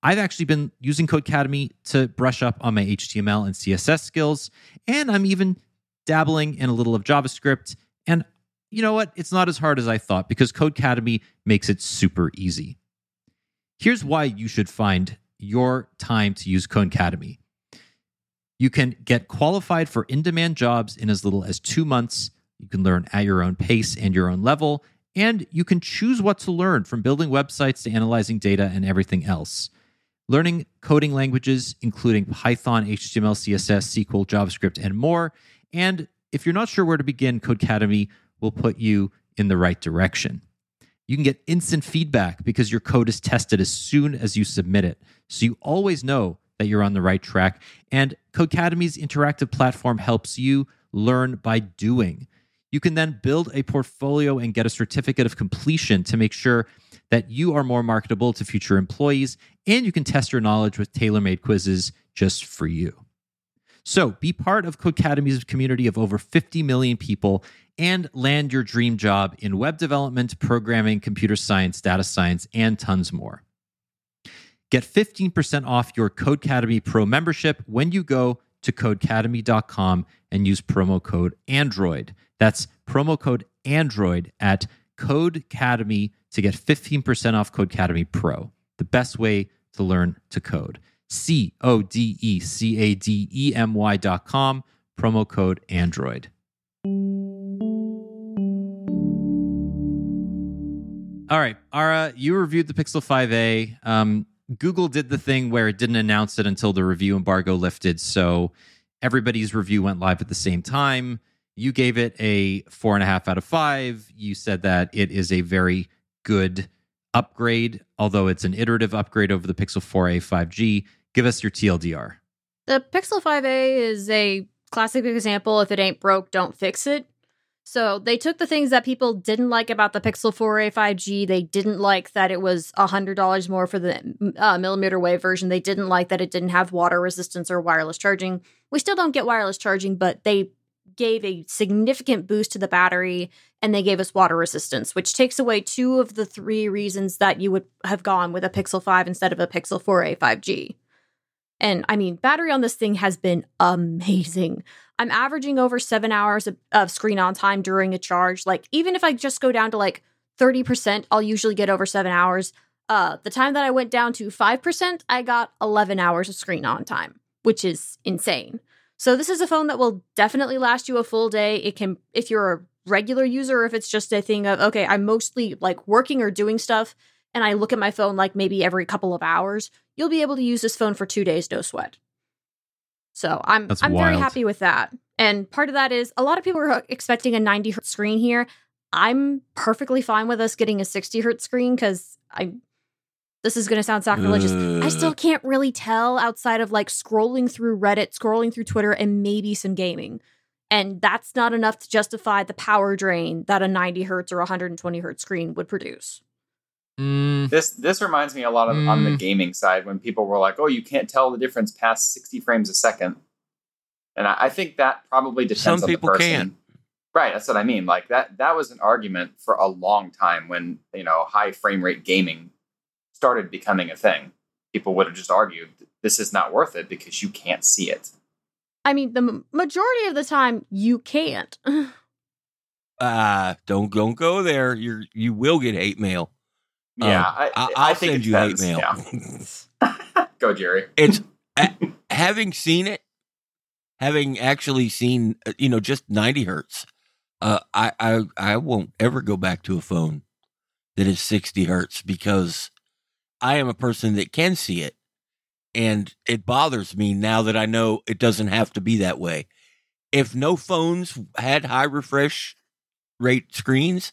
I've actually been using Codecademy to brush up on my HTML and CSS skills, and I'm even dabbling in a little of JavaScript. You know what? It's not as hard as I thought because Codecademy makes it super easy. Here's why you should find your time to use Codecademy. You can get qualified for in demand jobs in as little as two months. You can learn at your own pace and your own level, and you can choose what to learn from building websites to analyzing data and everything else. Learning coding languages, including Python, HTML, CSS, SQL, JavaScript, and more. And if you're not sure where to begin, Codecademy will put you in the right direction. You can get instant feedback because your code is tested as soon as you submit it. So you always know that you're on the right track. And Codecademy's interactive platform helps you learn by doing. You can then build a portfolio and get a certificate of completion to make sure that you are more marketable to future employees. And you can test your knowledge with tailor made quizzes just for you. So be part of Codecademy's community of over 50 million people and land your dream job in web development, programming, computer science, data science, and tons more. Get 15% off your Codecademy Pro membership when you go to codecademy.com and use promo code Android. That's promo code Android at Codecademy to get 15% off Codecademy Pro, the best way to learn to code. C O D E C A D E M Y dot com, promo code Android. All right, Ara, you reviewed the Pixel 5a. Um, Google did the thing where it didn't announce it until the review embargo lifted. So everybody's review went live at the same time. You gave it a four and a half out of five. You said that it is a very good upgrade, although it's an iterative upgrade over the Pixel 4a 5G. Give us your TLDR. The Pixel 5a is a classic example if it ain't broke, don't fix it. So they took the things that people didn't like about the Pixel 4a 5G. They didn't like that it was $100 more for the uh, millimeter wave version. They didn't like that it didn't have water resistance or wireless charging. We still don't get wireless charging, but they gave a significant boost to the battery and they gave us water resistance, which takes away two of the three reasons that you would have gone with a Pixel 5 instead of a Pixel 4a 5G. And I mean, battery on this thing has been amazing. I'm averaging over seven hours of, of, screen on time during a charge. Like, even if I just go down to like 30%, I'll usually get over seven hours. Uh, the time that I went down to 5%, I got 11 hours of screen on time, which is insane. So, this is a phone that will definitely last you a full day. It can, if you're a regular user, if it's just a thing of, okay, I'm mostly like working or doing stuff, and I look at my phone like maybe every couple of hours, you'll be able to use this phone for two days, no sweat. So I'm That's I'm very happy with that. And part of that is a lot of people are expecting a 90 hertz screen here. I'm perfectly fine with us getting a 60 hertz screen because I this is going to sound sacrilegious. I still Uh, can't really tell outside of like scrolling through Reddit, scrolling through Twitter, and maybe some gaming. And that's not enough to justify the power drain that a 90 hertz or 120 hertz screen would produce. Mm, This this reminds me a lot of on the Mm. gaming side when people were like, "Oh, you can't tell the difference past sixty frames a second. and I, I think that probably depends Some on the person. can. Right, that's what I mean. Like that that was an argument for a long time when you know high frame rate gaming started becoming a thing. People would have just argued this is not worth it because you can't see it. I mean, the m- majority of the time, you can't. Ah, <laughs> don't don't go there. You're you will get hate mail. Yeah, Um, I, I, think send you hate depends, mail. yeah. <laughs> Go, Jerry. it's <laughs> having seen it, having actually seen uh, you know just ninety hertz. Uh, I I I won't ever go back to a phone that is sixty hertz because I am a person that can see it, and it bothers me now that I know it doesn't have to be that way. If no phones had high refresh rate screens,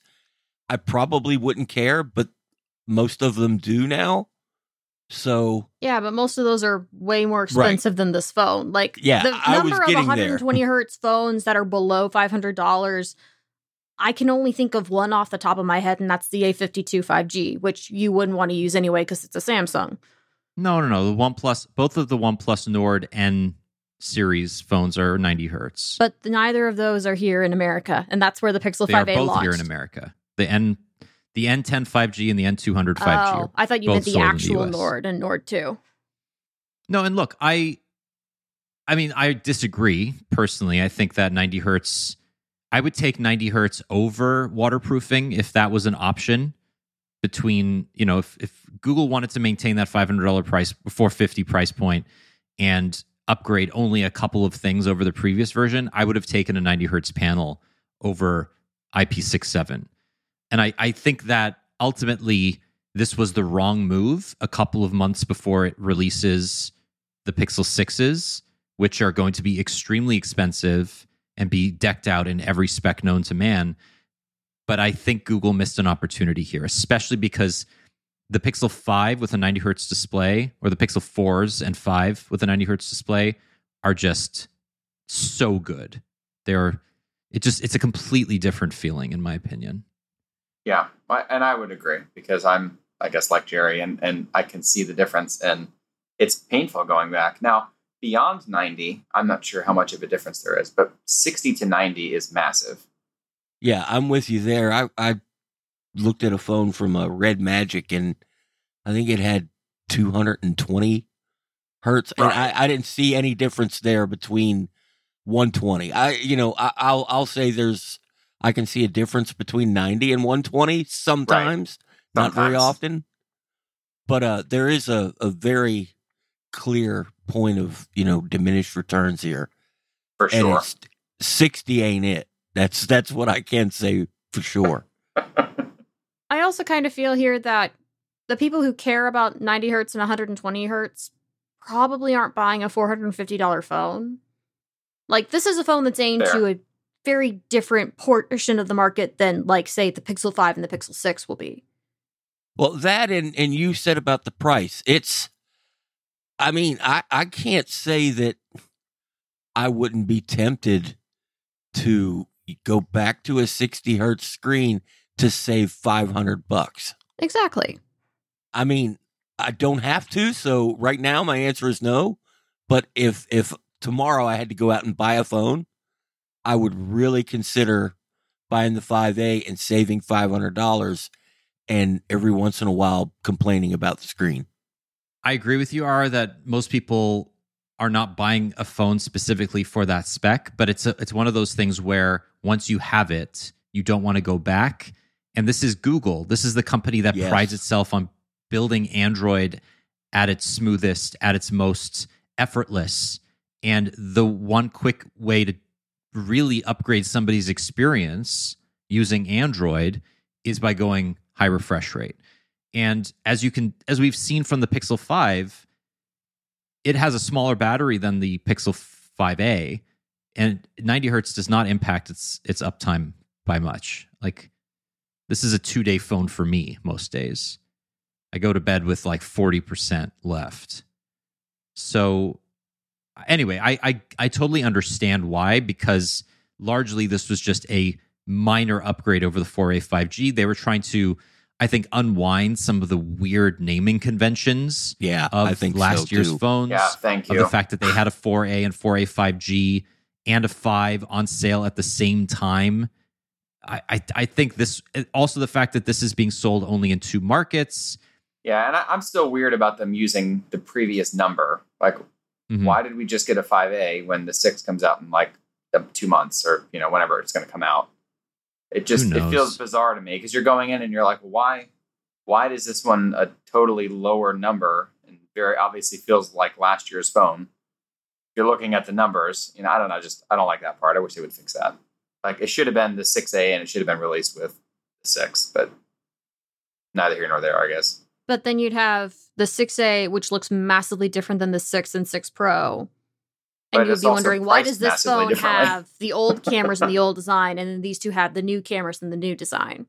I probably wouldn't care, but most of them do now. So yeah, but most of those are way more expensive than this phone. Like, Yeah, the I was number of getting there. 120 <laughs> hertz phones that are below $500, I can only think of one off the top of my head, and that's the A52 5G, which you wouldn't want to use anyway because it's a Samsung. no, no, no. The OnePlus, both of the OnePlus Nord N series phones are 90 hertz. But neither of those are here in America, and that's where the Pixel they 5a both launched. here in America. The N, the N10 5G and the N200 5G. Oh, I thought you meant the the actual US. Nord and Nord 2. No, and look, I I mean, I disagree personally. I think that 90 hertz I would take 90 hertz over waterproofing if that was an option between, you know, if, if Google wanted to maintain that $500 price 450 price point and upgrade only a couple of things over the previous version, I would have taken a 90 hertz panel over IP67. And I, I think that ultimately this was the wrong move a couple of months before it releases the Pixel 6s, which are going to be extremely expensive and be decked out in every spec known to man. But I think Google missed an opportunity here, especially because the Pixel 5 with a 90 hertz display or the Pixel 4s and 5 with a 90 hertz display are just so good. They're it just it's a completely different feeling in my opinion. Yeah, I, and I would agree because I'm, I guess, like Jerry, and and I can see the difference, and it's painful going back. Now, beyond 90, I'm not sure how much of a difference there is, but 60 to 90 is massive. Yeah, I'm with you there. I I looked at a phone from a Red Magic and I think it had 220 hertz, and I, I didn't see any difference there between 120. I you know I, I'll I'll say there's I can see a difference between 90 and 120 sometimes, not very often, but uh there is a a very clear point of you know diminished returns here, For and sure. it's 60 ain't it. That's that's what I can say for sure. <laughs> I also kind of feel here that the people who care about 90 hertz and 120 hertz probably aren't buying a $450 phone. Like, this is a phone that's aimed Fair. to a very different portion of the market than, like, say, the Pixel 5 and the Pixel 6 will be. Well, that and and you said about the price. It's I mean, I I can't say that I wouldn't be tempted to go back to a 60 hertz screen to save 500 bucks. Exactly. I mean, I don't have to, so right now my answer is no, but if if tomorrow I had to go out and buy a phone, I would really consider buying the 5A and saving $500 and every once in a while complaining about the screen. I agree with you, Ara, that most people are not buying a phone specifically for that spec, but it's a, it's one of those things where once you have it, you don't want to go back. And this is Google. This is the company that Yes. prides itself on building Android at its smoothest, at its most effortless. And the one quick way to really upgrade somebody's experience using Android is by going high refresh rate. And as you can, as we've seen from the Pixel 5, it has a smaller battery than the Pixel 5a, and 90 hertz does not impact its its uptime by much. Like this is a two day phone for me most days. I go to bed with like 40% left. So anyway, I, I I totally understand why because largely this was just a minor upgrade over the 4A 5G. They were trying to, I think, unwind some of the weird naming conventions Yeah, of I think last so year's too. phones. Yeah, thank Of you. the fact that they had a 4A and 4A 5G and a 5 on sale at the same time. I, I, I think this also the fact that this is being sold only in two markets. yeah, and I, I'm still weird about them using the previous number. Like, Mhm. why did we just get a 5A when the six comes out in like two months or you know whenever it's going to come out? It just it feels bizarre to me because you're going in and you're like, why? Why does this one a totally lower number and very obviously feels like last year's phone? You're looking at the numbers, you know. I don't know. Just I don't like that part. I wish they would fix that. Like it should have been the 6A and it should have been released with the six, but neither here nor there, I guess. But then you'd have the 6A, which looks massively different than the 6 and 6 Pro. But And you'd be wondering, why does this phone have the old cameras and the <laughs> old design, and then these two have the new cameras and the new design?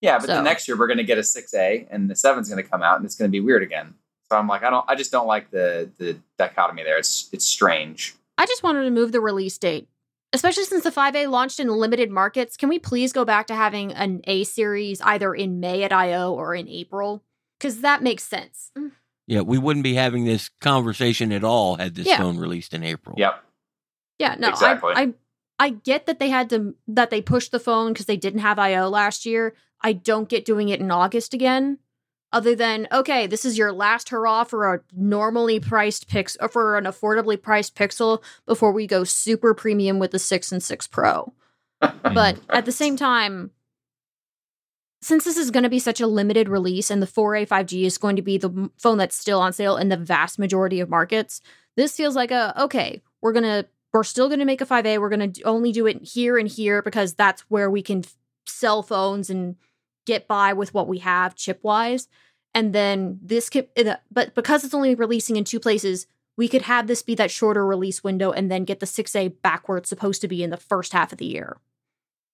Yeah, but So- the next year we're going to get a 6A and the 7's going to come out and it's going to be weird again. So I'm like I don't I just don't like the the dichotomy there. It's it's strange. I just wanted to move the release date. Especially since the 5A launched in limited markets, can we please go back to having an A series either in May at I.O. or in April? Because that makes sense. Mm. Yeah, we wouldn't be having this conversation at all had this Yeah. phone released in April. Yep. Yeah, no, Exactly. I, I I get that they had to that they pushed the phone because they didn't have I/O last year. I don't get doing it in August again. Other than okay, this is your last hurrah for a normally priced pix for an affordably priced Pixel before we go super premium with the six and six Pro. <laughs> But at the same time, since this is going to be such a limited release and the 4A 5G is going to be the phone that's still on sale in the vast majority of markets, this feels like a okay, we're going to we're still going to make a 5A, we're going to only do it here and here because that's where we can f- sell phones and get by with what we have chip-wise. And then this could uh, but because it's only releasing in two places, we could have this be that shorter release window and then get the 6A back where it's supposed to be in the first half of the year.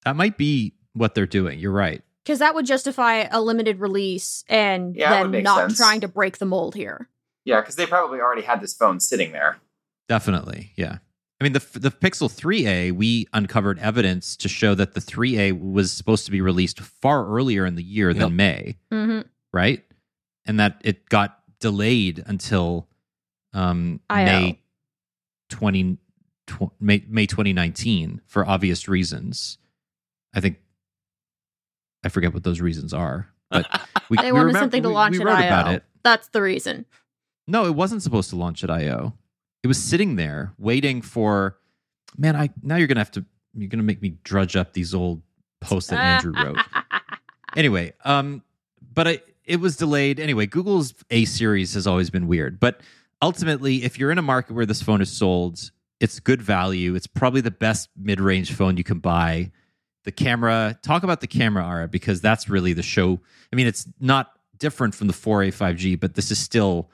That might be what they're doing. You're right. Because that would justify a limited release and Yeah, that then not sense. trying to break the mold here. Yeah, because they probably already had this phone sitting there. Definitely. Yeah. I mean, the the Pixel 3a, we uncovered evidence to show that the 3a was supposed to be released far earlier in the year Yep. than May, Mm-hmm. right? And that it got delayed until um, May 20 tw- May, May 2019 for obvious reasons. I think I forget what those reasons are, but <laughs> we, They we wanted remem- something to we- launch we at I/O. it. That's the reason. No, it wasn't supposed to launch at I/O. It was sitting there waiting for. Man, I now you're gonna have to. You're gonna make me drudge up these old posts that Andrew wrote. <laughs> Anyway, um, but I, it was delayed. Anyway, Google's A series has always been weird, but ultimately, if you're in a market where this phone is sold, it's good value. It's probably the best mid-range phone you can buy. The camera, talk about the camera, Ara, because that's really the show. I mean, it's not different from the 4A 5G, but this is still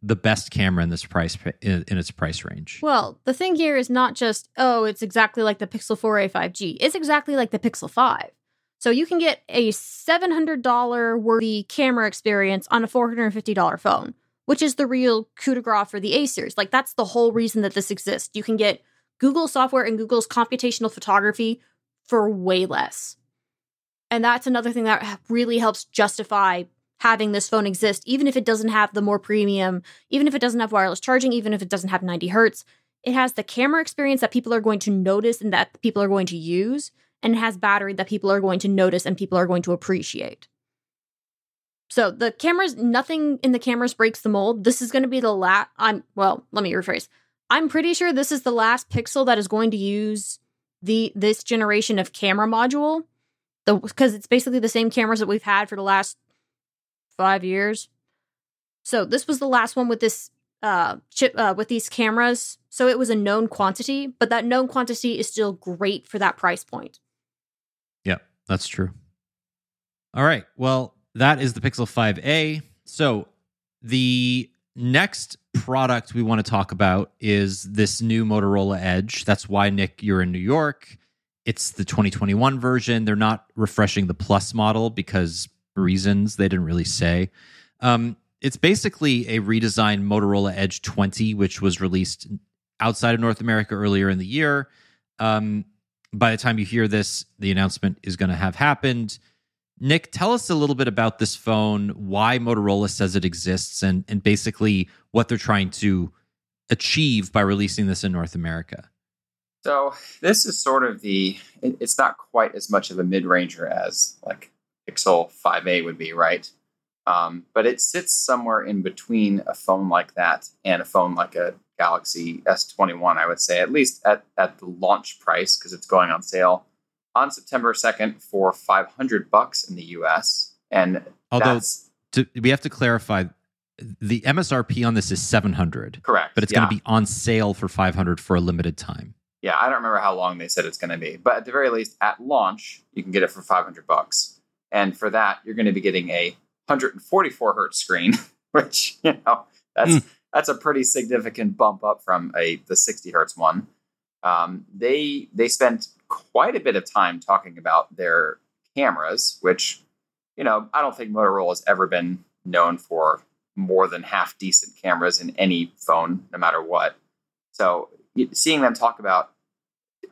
the best camera in this price in, in its price range. well, the thing here is not just, oh, it's exactly like the Pixel 4a 5G. It's exactly like the Pixel 5. So you can get a $700 worthy camera experience on a $450 phone, which is the real coup de grace for the A series. Like, that's the whole reason that this exists. You can get Google software and Google's computational photography for way less. And that's another thing that really helps justify having this phone exist, even if it doesn't have the more premium, even if it doesn't have wireless charging, even if it doesn't have 90 hertz. It has the camera experience that people are going to notice and that people are going to use, and it has battery that people are going to notice and people are going to appreciate. So the cameras, nothing in the cameras breaks the mold. This is going to be the last. I'm well. Let me rephrase. I'm pretty sure this is the last Pixel that is going to use the this generation of camera module. The because it's basically the same cameras that we've had for the last five years. So this was the last one with this uh chip uh, with these cameras. So it was a known quantity, but that known quantity is still great for that price point. Yep, that's true. All right. Well, that is the Pixel 5a. So the next product we want to talk about is this new Motorola Edge. That's why Nick, you're in New York. It's the 2021 version. They're not refreshing the Plus model because reasons they didn't really say. Um, it's basically a redesigned Motorola Edge 20, which was released outside of North America earlier in the year. Um, by the time you hear this, the announcement is going to have happened. Nick, tell us a little bit about this phone, why Motorola says it exists, and, and basically what they're trying to achieve by releasing this in North America. So this is sort of the. It's not quite as much of a mid-ranger as like Pixel 5a would be, right? Um, but it sits somewhere in between a phone like that and a phone like a Galaxy S21. I would say at least at at the launch price because it's going on sale on September 2nd for 500 bucks in the US. And although to, we have to clarify the MSRP on this is 700. Correct. But it's yeah. going to be on sale for 500 for a limited time. Yeah, I don't remember how long they said it's going to be, but at the very least at launch, you can get it for 500 bucks. And for that, you're going to be getting a 144 hertz screen, <laughs> which, you know, that's mm. that's a pretty significant bump up from a the 60 hertz one. Um, they they spent quite a bit of time talking about their cameras, which, you know, I don't think Motorola has ever been known for more than half decent cameras in any phone, no matter what. So seeing them talk about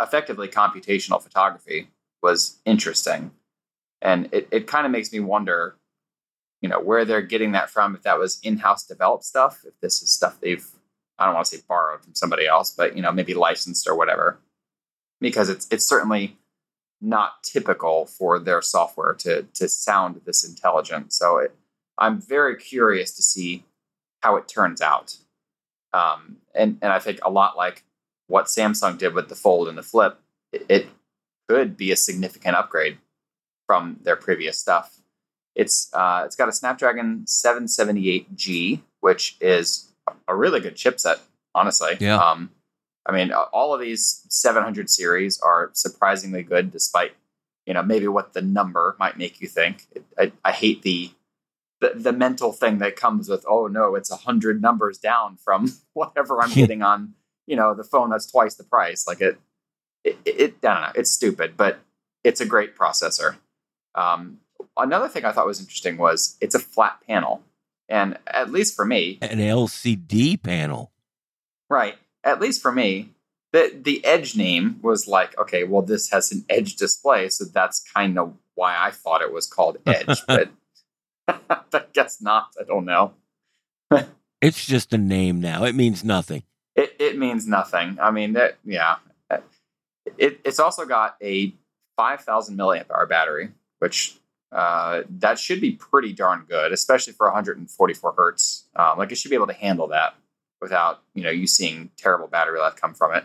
effectively computational photography was interesting. And it, it kind of makes me wonder, you know, where they're getting that from, if that was in-house developed stuff, if this is stuff they've, I don't want to say borrowed from somebody else, but you know, maybe licensed or whatever because it's it's certainly not typical for their software to to sound this intelligent. So it, I'm very curious to see how it turns out. Um, and and I think a lot like what Samsung did with the Fold and the Flip, it, it could be a significant upgrade from their previous stuff. It's uh, it's got a Snapdragon 778G, which is a really good chipset, honestly. Yeah. Um, I mean, all of these 700 series are surprisingly good, despite you know maybe what the number might make you think. I, I hate the, the, the mental thing that comes with oh no, it's a hundred numbers down from <laughs> whatever I'm getting on you know the phone that's twice the price. Like it, it, it I don't know, it's stupid, but it's a great processor. Um, another thing I thought was interesting was it's a flat panel, and at least for me, an LCD panel, right? At least for me, the the Edge name was like, okay, well, this has an Edge display, so that's kind of why I thought it was called <laughs> Edge, but <laughs> I guess not. I don't know. <laughs> it's just a name now. It means nothing. It it means nothing. I mean, that yeah. It it's also got a five thousand milliamp hour battery, which uh, that should be pretty darn good, especially for 144 hertz. Um, like it should be able to handle that without you know you seeing terrible battery life come from it.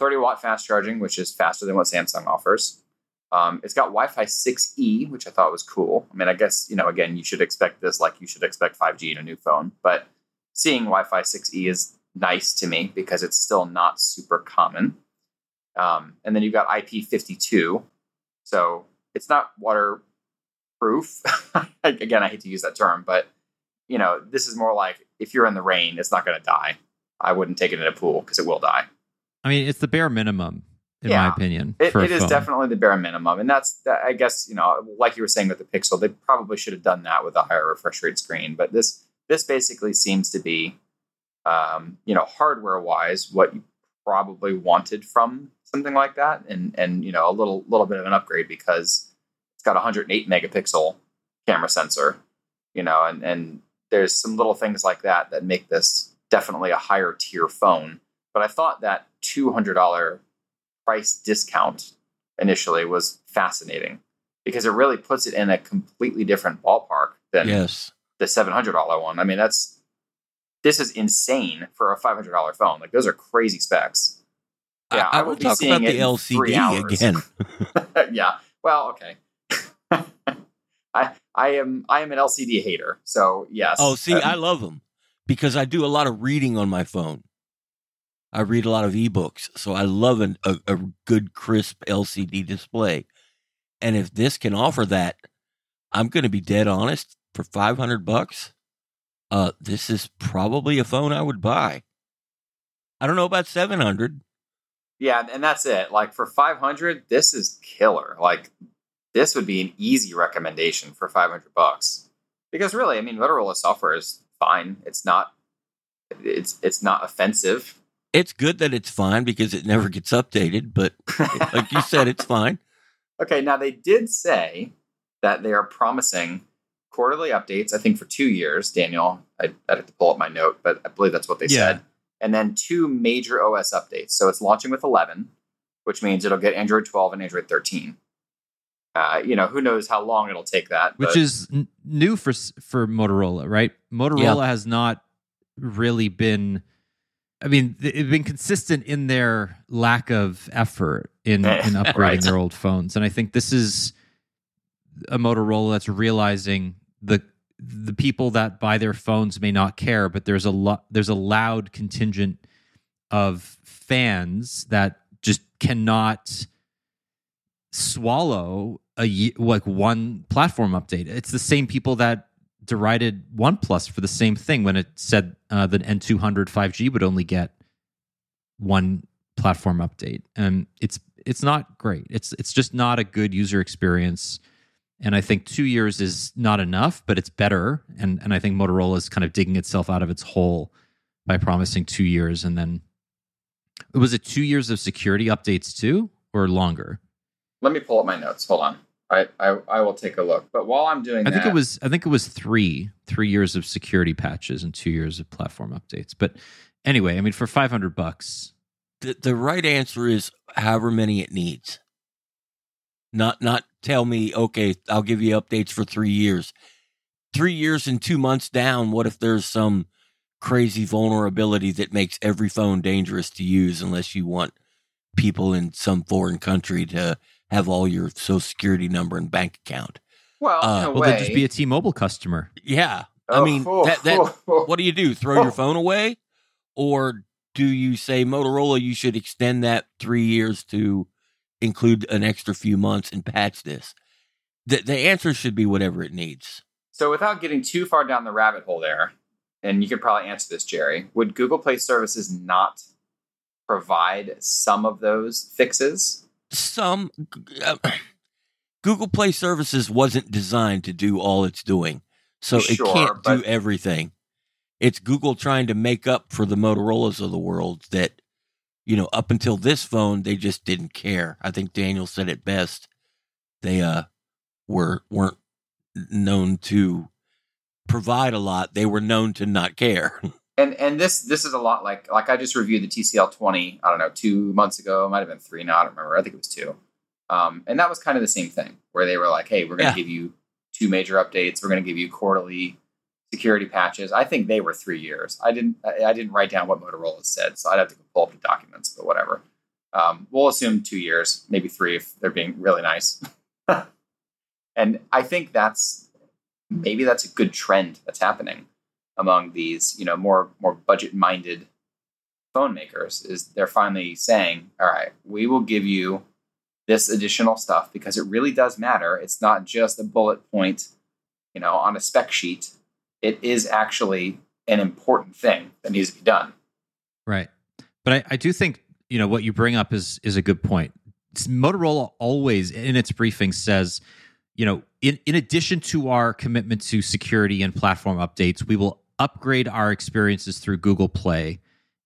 30 watt fast charging, which is faster than what Samsung offers. Um, it's got Wi-Fi 6E, which I thought was cool. I mean, I guess you know, again, you should expect this like you should expect 5G in a new phone, but seeing Wi-Fi 6E is nice to me because it's still not super common. Um, and then you've got IP52, so it's not waterproof. <laughs> again, I hate to use that term, but you know, this is more like if you're in the rain, it's not going to die. I wouldn't take it in a pool because it will die. I mean, it's the bare minimum, in yeah, my opinion. It, it is definitely the bare minimum, and that's I guess you know, like you were saying with the Pixel, they probably should have done that with a higher refresh rate screen. But this this basically seems to be, um, you know, hardware wise, what you probably wanted from something like that, and and you know, a little little bit of an upgrade because it's got 108 megapixel camera sensor, you know, and and there's some little things like that that make this definitely a higher tier phone. But I thought that $200 price discount initially was fascinating because it really puts it in a completely different ballpark than yes. the $700 one. I mean, that's this is insane for a $500 phone. Like those are crazy specs. Yeah, I, I, I will talk about the LCD again. <laughs> yeah. Well, okay. I I am I am an LCD hater. So yes. Oh, see, um, I love them because I do a lot of reading on my phone. I read a lot of ebooks, so I love an, a, a good crisp LCD display. And if this can offer that, I'm going to be dead honest. For 500 bucks, uh, this is probably a phone I would buy. I don't know about 700. Yeah, and that's it. Like for 500, this is killer. Like this would be an easy recommendation for 500 bucks. Because really, I mean, Motorola software is fine. It's not it's it's not offensive. It's good that it's fine because it never gets updated, but <laughs> like you said, it's fine. Okay, now they did say that they are promising quarterly updates, I think for two years, Daniel. I, would have to pull up my note, but I believe that's what they Yeah. said. And then two major OS updates. So it's launching with 11, which means it'll get Android 12 and Android 13. Uh, you know, who knows how long it'll take that. which but- is n- new for for Motorola, right? Motorola has not really been. I mean, they've been consistent in their lack of effort in, Eh, in <laughs> upgrading right. their old phones, and I think this is a Motorola that's realizing the the people that buy their phones may not care, but there's a lot there's a loud contingent of fans that just cannot swallow a like one platform update. It's the same people that derided OnePlus for the same thing when it said uh, the N200 5G would only get one platform update, and it's it's not great. It's it's just not a good user experience. And I think two years is not enough, but it's better. And and I think Motorola is kind of digging itself out of its hole by promising two years, and then was it two years of security updates too, or longer? Let me pull up my notes. Hold on. I, I, I will take a look. But while I'm doing I that, think it was I think it was three three years of security patches and two years of platform updates. But anyway, I mean for five hundred bucks, The, the right answer is however many it needs. Not not tell me, okay, I'll give you updates for three years. Three years and two months down, what if there's some crazy vulnerability that makes every phone dangerous to use unless you want people in some foreign country to have all your social security number and bank account? well, uh, in a well, way. they'd just be a T-Mobile customer. Yeah. Oh, I mean, oh, that, that, oh, <laughs> oh. what do you do? Throw your phone away? Or do you say, Motorola, you should extend that three years to include an extra few months and patch this? The, the answer should be whatever it needs. So, without getting too far down the rabbit hole there, and you could probably answer this, Jerry, would Google Play Services not provide some of those fixes? Some uh, <clears throat> Google Play Services wasn't designed to do all it's doing. So it can't do everything. It's Google trying to make up for the Motorola's of the world that, you know, up until this phone, they just didn't care. I think Daniel said it best. They uh were weren't known to provide a lot. They were known to not care. <laughs> And and this this is a lot like like I just reviewed the TCL twenty I don't know two months ago it might have been three now I don't remember I think it was two, um, and that was kind of the same thing where they were like hey we're going to Yeah. give you two major updates we're going to give you quarterly security patches. I think they were three years. I didn't I, I didn't write down what Motorola said so I'd have to pull up the documents but whatever. Um, we'll assume two years maybe three if they're being really nice. <laughs> And I think that's maybe that's a good trend that's happening among these, you know, more more budget minded phone makers is they're finally saying, all right, we will give you this additional stuff because it really does matter. It's not just a bullet point, you know, on a spec sheet. It is actually an important thing that needs to be done. Right. But I, I do think, you know, what you bring up is is a good point. Motorola always in its briefing says, you know, in, in addition to our commitment to security and platform updates, we will upgrade our experiences through Google Play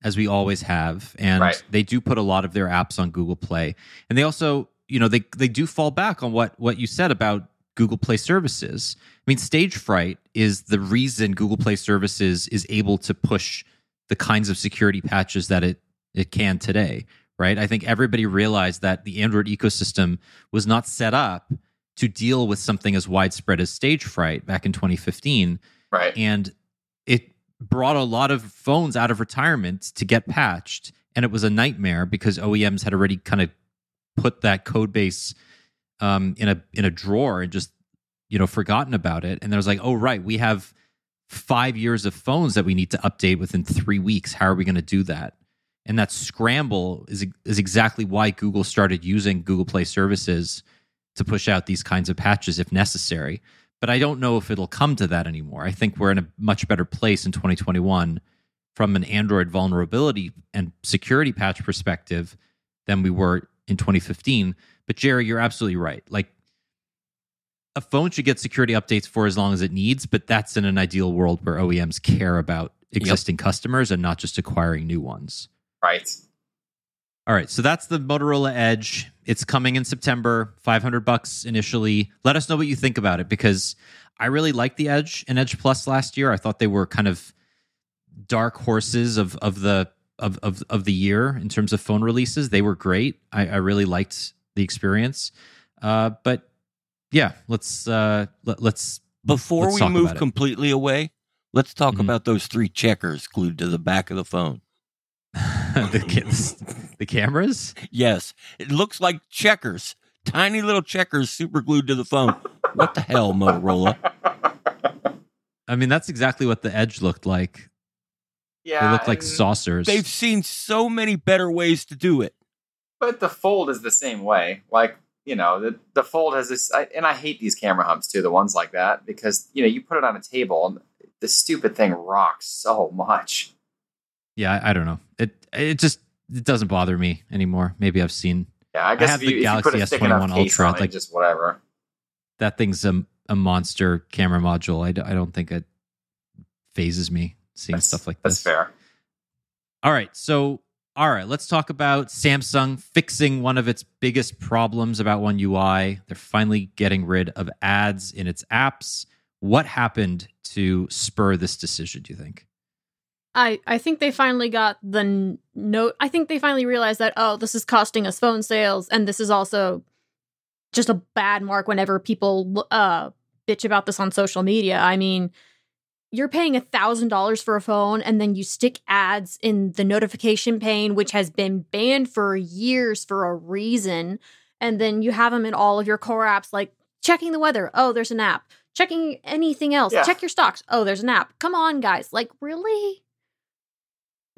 as we always have. And Right. they do put a lot of their apps on Google Play. And they also, you know, they they do fall back on what what you said about Google Play services. I mean, Stage Fright is the reason Google Play services is able to push the kinds of security patches that it it can today, right? I think everybody realized that the Android ecosystem was not set up to deal with something as widespread as stage fright back in 2015 Right. and it brought a lot of phones out of retirement to get patched and it was a nightmare because OEMs had already kind of put that code base um, in a in a drawer and just you know forgotten about it. And there was like oh right we have five years of phones that we need to update within three weeks. How are we going to do that? And that scramble is is exactly why Google started using Google Play services to push out these kinds of patches if necessary but I don't know if it'll come to that anymore. I think we're in a much better place in 2021 from an Android vulnerability and security patch perspective than we were in 2015. But Jerry, you're absolutely right. Like a phone should get security updates for as long as it needs, but that's in an ideal world where OEMs care about existing yep. customers and not just acquiring new ones. Right. All right, so that's the Motorola Edge. It's coming in September, 500 bucks initially. Let us know what you think about it because I really liked the Edge and Edge Plus last year. I thought they were kind of dark horses of of the of of, of the year in terms of phone releases. They were great. I, I really liked the experience. Uh, but yeah, let's uh, let, us before let's we move completely away. Let's talk mm-hmm. about those three checkers glued to the back of the phone. <laughs> the, the cameras? Yes. It looks like checkers. Tiny little checkers super glued to the phone. What the hell, Motorola? I mean, that's exactly what the Edge looked like. Yeah. They look like saucers. They've seen so many better ways to do it. But the fold is the same way. Like, you know, the, the fold has this, I, and I hate these camera humps too, the ones like that, because, you know, you put it on a table and the stupid thing rocks so much. Yeah, I, I don't know. It it just it doesn't bother me anymore. Maybe I've seen. Yeah, I guess I have the you, Galaxy S twenty one Ultra. It, like just whatever. That thing's a a monster camera module. I, I don't think it fazes me seeing that's, stuff like this. That's fair. All right, so all right, let's talk about Samsung fixing one of its biggest problems about One UI. They're finally getting rid of ads in its apps. What happened to spur this decision? Do you think? I I think they finally got the note. I think they finally realized that oh, this is costing us phone sales, and this is also just a bad mark whenever people uh bitch about this on social media. I mean, you're paying a thousand dollars for a phone, and then you stick ads in the notification pane, which has been banned for years for a reason, and then you have them in all of your core apps, like checking the weather. Oh, there's an app. Checking anything else. Yeah. Check your stocks. Oh, there's an app. Come on, guys. Like, really?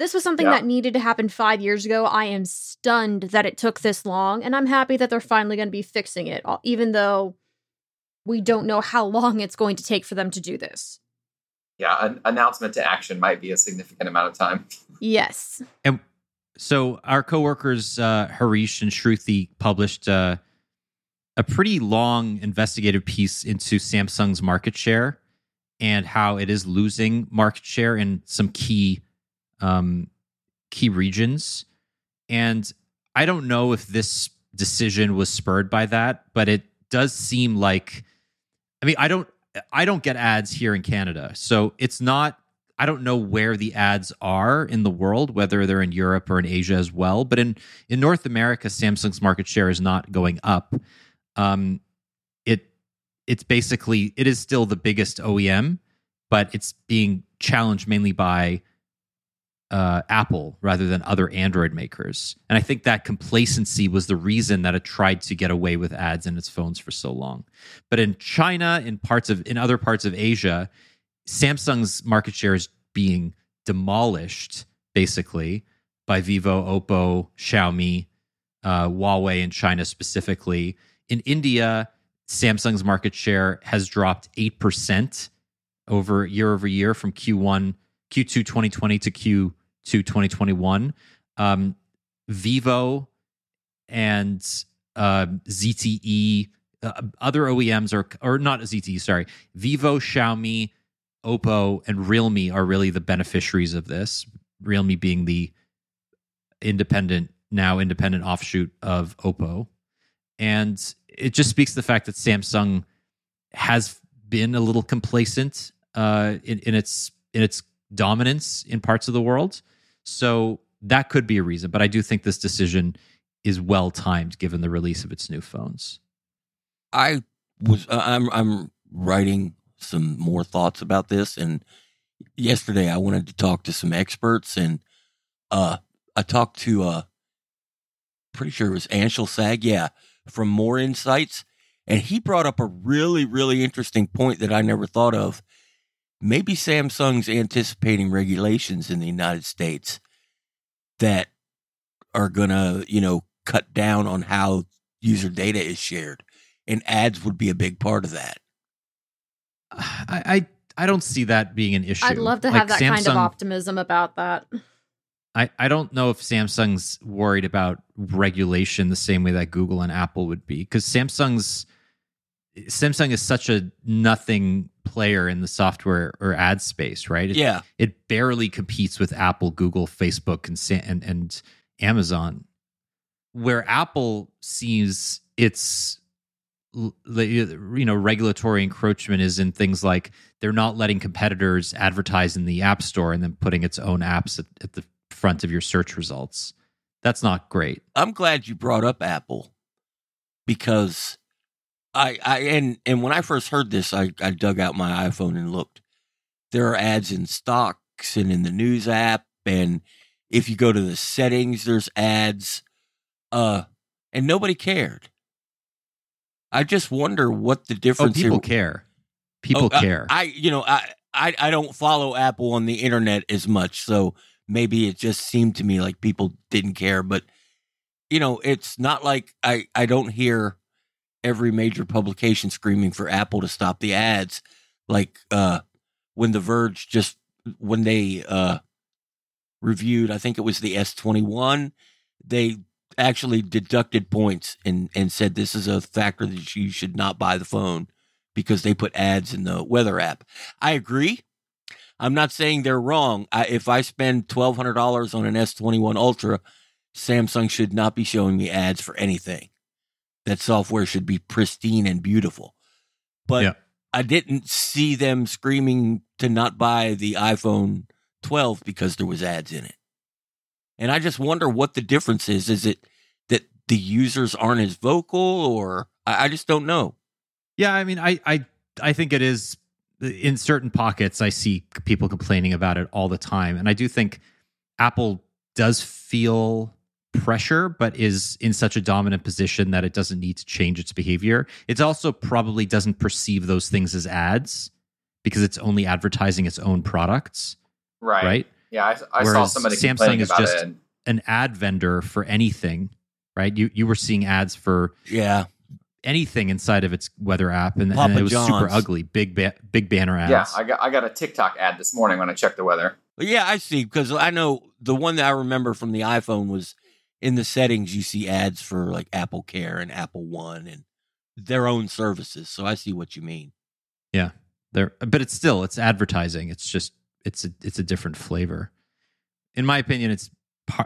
This was something yeah. that needed to happen five years ago. I am stunned that it took this long, and I'm happy that they're finally going to be fixing it, even though we don't know how long it's going to take for them to do this. Yeah, an announcement to action might be a significant amount of time. Yes. And so our coworkers uh, Harish and Shruti published uh, a pretty long investigative piece into Samsung's market share and how it is losing market share in some key um, key regions. And I don't know if this decision was spurred by that, but it does seem like I mean, I don't I don't get ads here in Canada. So it's not I don't know where the ads are in the world, whether they're in Europe or in Asia as well. But in in North America, Samsung's market share is not going up. Um, it it's basically it is still the biggest OEM, but it's being challenged mainly by uh, Apple rather than other Android makers. And I think that complacency was the reason that it tried to get away with ads in its phones for so long. But in China, in parts of in other parts of Asia, Samsung's market share is being demolished basically by Vivo, Oppo, Xiaomi, uh, Huawei in China specifically. In India, Samsung's market share has dropped eight percent over year over year from Q1 Q2 2020 to Q to 2021. Um, Vivo and uh, ZTE, uh, other OEMs are, or not ZTE, sorry, Vivo, Xiaomi, Oppo, and Realme are really the beneficiaries of this. Realme being the independent, now independent offshoot of Oppo. And it just speaks to the fact that Samsung has been a little complacent uh, in, in its in its dominance in parts of the world. So that could be a reason, but I do think this decision is well timed given the release of its new phones. I was I'm I'm writing some more thoughts about this and yesterday I wanted to talk to some experts and uh I talked to uh pretty sure it was Anshel Sag, yeah, from Moor Insights and he brought up a really really interesting point that I never thought of maybe Samsung's anticipating regulations in the United States that are going to, you know, cut down on how user data is shared. And ads would be a big part of that. I, I I don't see that being an issue. I'd love to Like, have that kind of optimism about that. I, I don't know if Samsung's worried about regulation the same way that Google and Apple would be because Samsung's Samsung is such a nothing player in the software or ad space, right? It, Yeah. it barely competes with Apple, Google, Facebook, and and, and Amazon. Where Apple sees its you know regulatory encroachment is in things like they're not letting competitors advertise in the app store and then putting its own apps at, at the front of your search results. That's not great. I'm glad you brought up Apple because I, I and and when I first heard this, I, I dug out my iPhone and looked. There are ads in stocks and in the news app, and if you go to the settings, there's ads. Uh, and nobody cared. I just wonder what the difference. Oh, difference. people here- care. People Oh, care. I, you know, I, I, I don't follow Apple on the internet as much, so maybe it just seemed to me like people didn't care. But you know, it's not like I, I don't hear every major publication screaming for Apple to stop the ads. Like uh, when The Verge just when they uh, reviewed, I think it was the S twenty one, they actually deducted points and and said this is a factor that you should not buy the phone because they put ads in the weather app. I agree. I'm not saying they're wrong. I, if I spend twelve hundred dollars on an S21 Ultra, Samsung should not be showing me ads for anything. That software should be pristine and beautiful. But Yeah. I didn't see them screaming to not buy the iPhone 12 because there was ads in it. And I just wonder what the difference is. Is it that the users aren't as vocal, or I, I just don't know. Yeah, I mean, I, I, I think it is in certain pockets. I see people complaining about it all the time, and I do think Apple does feel pressure, but is in such a dominant position that it doesn't need to change its behavior. It also probably doesn't perceive those things as ads because it's only advertising its own products, Right. right? Yeah, I, I saw Whereas somebody Samsung complaining is about just- it. An ad vendor for anything, right? You you were seeing ads for Yeah, anything inside of its weather app, and, and it was super ugly, big ba- big banner ads. Yeah, I got I got a TikTok ad this morning when I checked the weather. Yeah, I see because I know the one that I remember from the iPhone was in the settings. You see ads for like Apple Care and Apple One and their own services. So I see what you mean. Yeah. There uh, but it's still it's advertising it's just it's a it's a different flavor in my opinion it's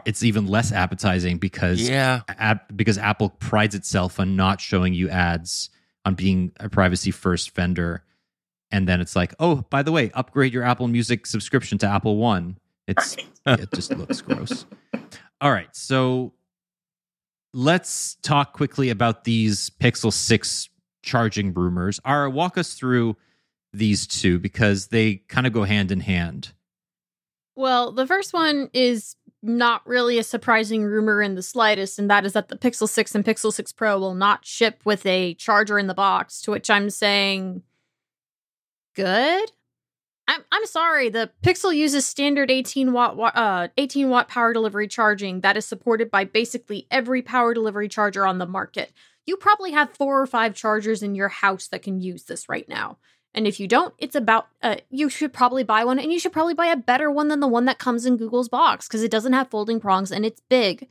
it's even less appetizing because Yeah, app, because apple prides itself on not showing you ads on being a privacy first vendor and then it's like oh by the way upgrade your apple music subscription to apple one it's it just looks gross all right so let's talk quickly about these pixel 6 charging rumors ara walk us through these two because they kind of go hand in hand Well, the first one is not really a surprising rumor in the slightest, and that is that the Pixel 6 and Pixel 6 Pro will not ship with a charger in the box, to which I'm saying, good? I'm, I'm sorry, the Pixel uses standard 18 watt uh 18 watt power delivery charging that is supported by basically every power delivery charger on the market. You probably have four or five chargers in your house that can use this right now. And if you don't, it's about uh, you should probably buy one, and you should probably buy a better one than the one that comes in Google's box because it doesn't have folding prongs and it's big.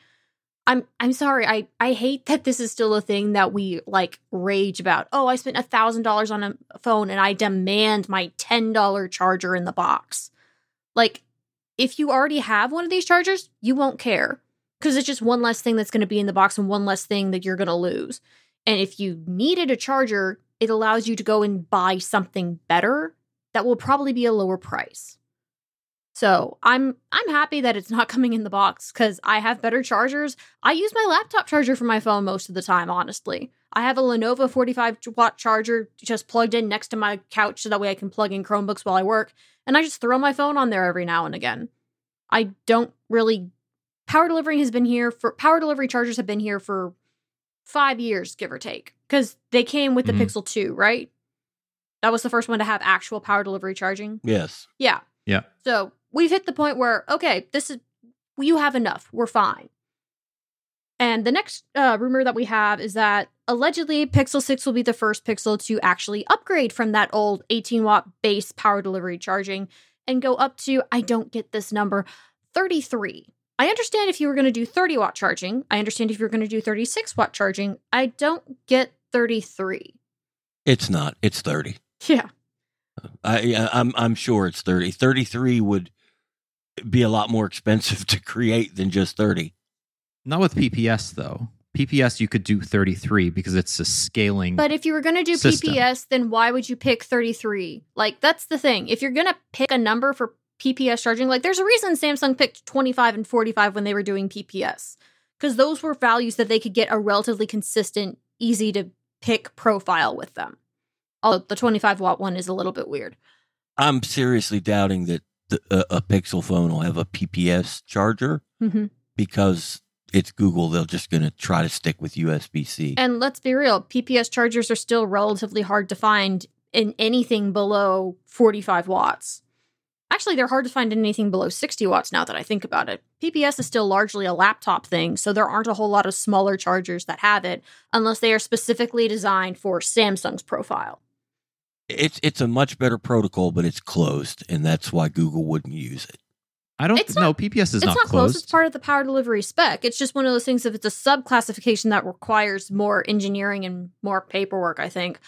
I'm I'm sorry. I I hate that this is still a thing that we like rage about. Oh, I spent a thousand dollars on a phone and I demand my ten dollar charger in the box. Like, if you already have one of these chargers, you won't care because it's just one less thing that's going to be in the box and one less thing that you're going to lose. And if you needed a charger, it allows you to go and buy something better that will probably be a lower price. So I'm I'm happy that it's not <laughs> coming in the box because I have better chargers. I use my laptop charger for my phone most of the time, honestly. I have a Lenovo 45 watt charger just plugged in next to my couch so that way I can plug in Chromebooks while I work, and I just throw my phone on there every now and again. I don't really power delivery has been here for power delivery chargers have been here for five years, give or take, because they came with the Mhm. Pixel 2, right? That was the first one to have actual power delivery charging. yes. Yeah. Yeah. So we've hit the point where, okay, this is, you have enough. We're fine. And the next uh, rumor that we have is that allegedly Pixel 6 will be the first Pixel to actually upgrade from that old 18 watt base power delivery charging and go up to, I don't get this number, 33. I understand if you were going to do 30 watt charging. I understand if you're going to do 36 watt charging. I don't get 33. It's not. It's 30. Yeah. I, I'm I'm sure it's 30. 33 would be a lot more expensive <laughs> to create than just 30. Not with PPS though. PPS you could do 33 because it's a scaling. But if you were going to do System. PPS, then why would you pick 33? Like, that's the thing. If you're going to pick a number for PPS charging, like, there's a reason Samsung picked 25 and 45 when they were doing PPS, because those were values that they could get a relatively consistent, easy to pick profile with them. Although the 25 watt one is a little bit weird. I'm seriously doubting that the, a, a Pixel phone will have a PPS charger Mhm. because it's Google. They're just going to try to stick with USB C. And let's be real, PPS chargers are still relatively hard to find in anything below 45 watts. Actually, they're hard to find in anything below 60 watts now that I think about it. PPS is still largely a laptop thing, so there aren't a whole lot of smaller chargers that have it unless they are specifically designed for Samsung's profile. It's it's a much better protocol, but it's closed, and that's why Google wouldn't use it. I don't It's know. PPS is it's not, not close. closed. It's part of the power delivery spec. It's just one of those things if it's a subclassification that requires more engineering and more paperwork, I think.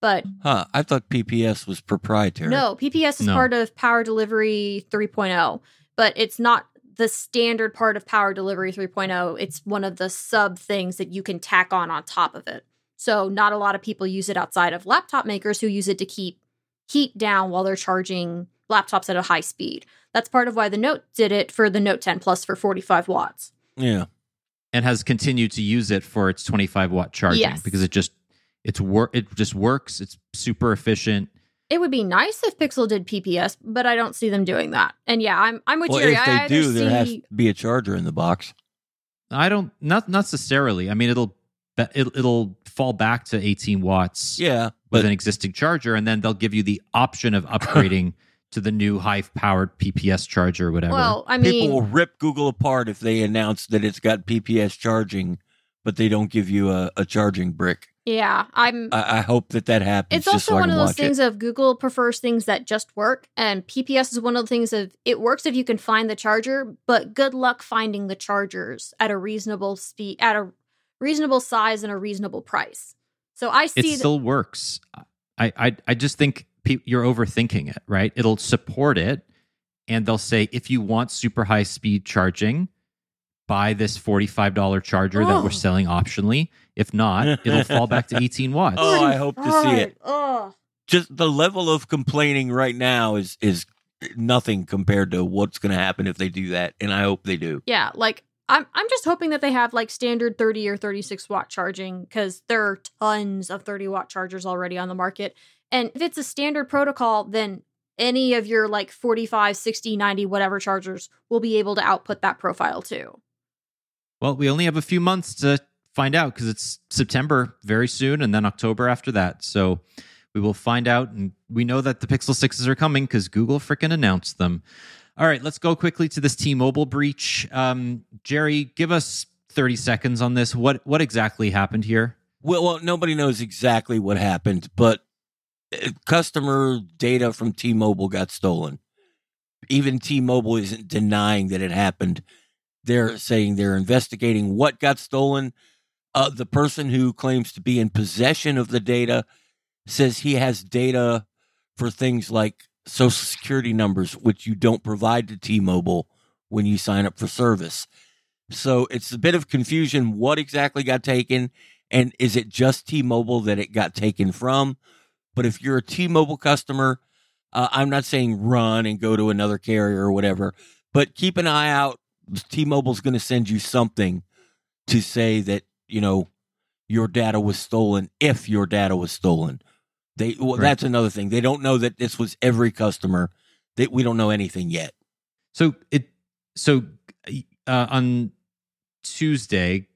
But Huh? I thought PPS was proprietary. No, PPS is No. part of Power Delivery 3.0, but it's not the standard part of Power Delivery 3.0. It's one of the sub things that you can tack on on top of it. So, not a lot of people use it outside of laptop makers who use it to keep heat down while they're charging laptops at a high speed. That's part of why the Note did it for the Note 10 Plus for 45 watts. Yeah. and has continued to use it for its 25 watt charging Yes. because it just it's work it just works it's super efficient It would be nice if Pixel did PPS, but I don't see them doing that. And yeah, I'm I'm with Well, Jerry. if I they either do, there has to be a charger in the box. i don't not not necessarily i mean it'll it, it'll fall back to 18 watts Yeah, with but an existing charger and then they'll give you the option of upgrading <laughs> to the new high powered pps charger or whatever Well, I mean people will rip Google apart if they announce that it's got PPS charging, but they don't give you a, a charging brick. yeah, I'm I, I hope that that happens. It's also so one of those things It. of Google prefers things that just work, and PPS is one of the things of it works if you can find the charger, but good luck finding the chargers at a reasonable speed, at a reasonable size and a reasonable price. So I it see that still works i i, I just think pe- you're overthinking it right it'll support it and they'll say if you want super high speed charging buy this $45 charger that Oh. we're selling optionally if not it'll fall back to <laughs> 18 watts Oh, I hope to see it. Oh, Just the level of complaining right now is is nothing compared to what's going to happen if they do that, and I hope they do. yeah, like I'm I'm just hoping that they have like standard 30 or 36 watt charging because there are tons of 30 watt chargers already on the market. And if it's a standard protocol, then any of your like 45, 60, 90, whatever chargers will be able to output that profile too. Well, we only have a few months to find out because it's September very soon and then October after that. So we will find out. And we know that the Pixel 6s are coming because Google freaking announced them. All right, let's go quickly to this T Mobile breach. Um, Jerry, give us 30 seconds on this. What, what exactly happened here? Well, well, nobody knows exactly what happened, but uh, customer data from T-Mobile got stolen. Even T-Mobile isn't denying that it happened. They're saying they're investigating what got stolen. Uh, the person who claims to be in possession of the data says he has data for things like social security numbers, which you don't provide to T-Mobile when you sign up for service. So it's a bit of confusion. What exactly got taken? And is it just T Mobile that it got taken from? But if you're a T Mobile customer, uh, I'm not saying run and go to another carrier or whatever, but keep an eye out. T Mobile's going to send you something to say that, you know, your data was stolen if your data was stolen. They well, Right. that's another thing. They don't know that this was every customer. That we don't know anything yet. So it so uh, on Tuesday,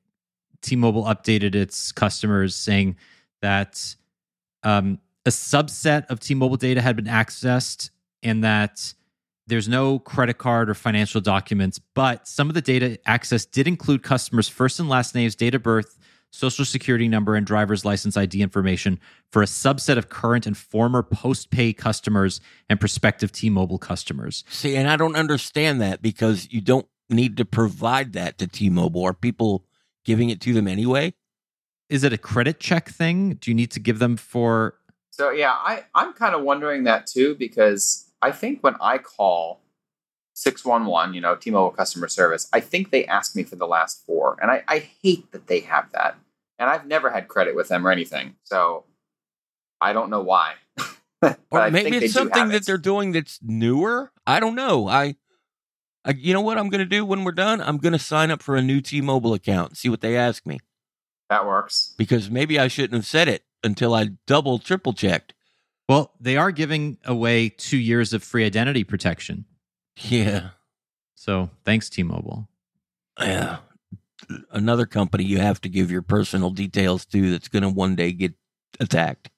T-Mobile updated its customers saying that um, a subset of T-Mobile data had been accessed, and that There's no credit card or financial documents, but some of the data access did include customers' first and last names, date of birth, social security number, and driver's license ID information for a subset of current and former post-pay customers and prospective T-Mobile customers. See, and I don't understand that because you don't need to provide that to T-Mobile. Are people giving it to them anyway? Is it a credit check thing? Do you need to give them for So yeah, I I'm kind of wondering that too because I think when I call 611, you know, T-Mobile customer service, I think they ask me for the last four. And I, I hate that they have that. And I've never had credit with them or anything. So I don't know why. <laughs> but Or I maybe think it's do something that it. they're doing that's newer. I don't know. I, I you know what I'm going to do when we're done? I'm going to sign up for a new T-Mobile account and see what they ask me that works. because maybe I shouldn't have said it until I double triple checked. Well, they are giving away 2 years of free identity protection. Yeah. So, thanks T-Mobile. Yeah. Another company you have to give your personal details to that's going to one day get attacked.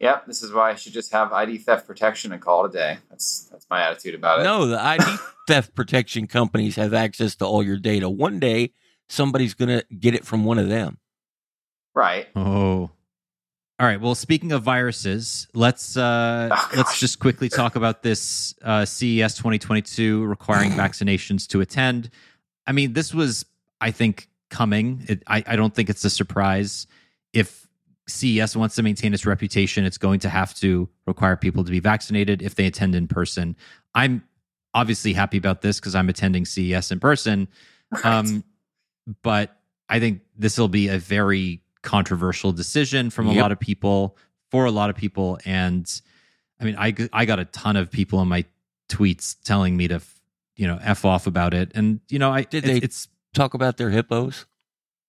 Yep, this is why I should just have ID theft protection and call it a day. That's that's my attitude about it. No, the ID <laughs> theft protection companies have access to all your data. One day, somebody's going to get it from one of them. Right. Oh. All right. Well, speaking of viruses, let's uh, Oh, let's just quickly talk about this uh, CES 2022 requiring vaccinations to attend. I mean, this was, I think, coming. It, I, I don't think it's a surprise. If CES wants to maintain its reputation, it's going to have to require people to be vaccinated if they attend in person. I'm obviously happy about this because I'm attending CES in person. Um, but I think this will be a very controversial decision from a Yep. lot of people for a lot of people. And I mean, i i got a ton of people in my tweets telling me to, you know, F off about it. And, you know, I, Did it- they- it's, Talk about their hippos.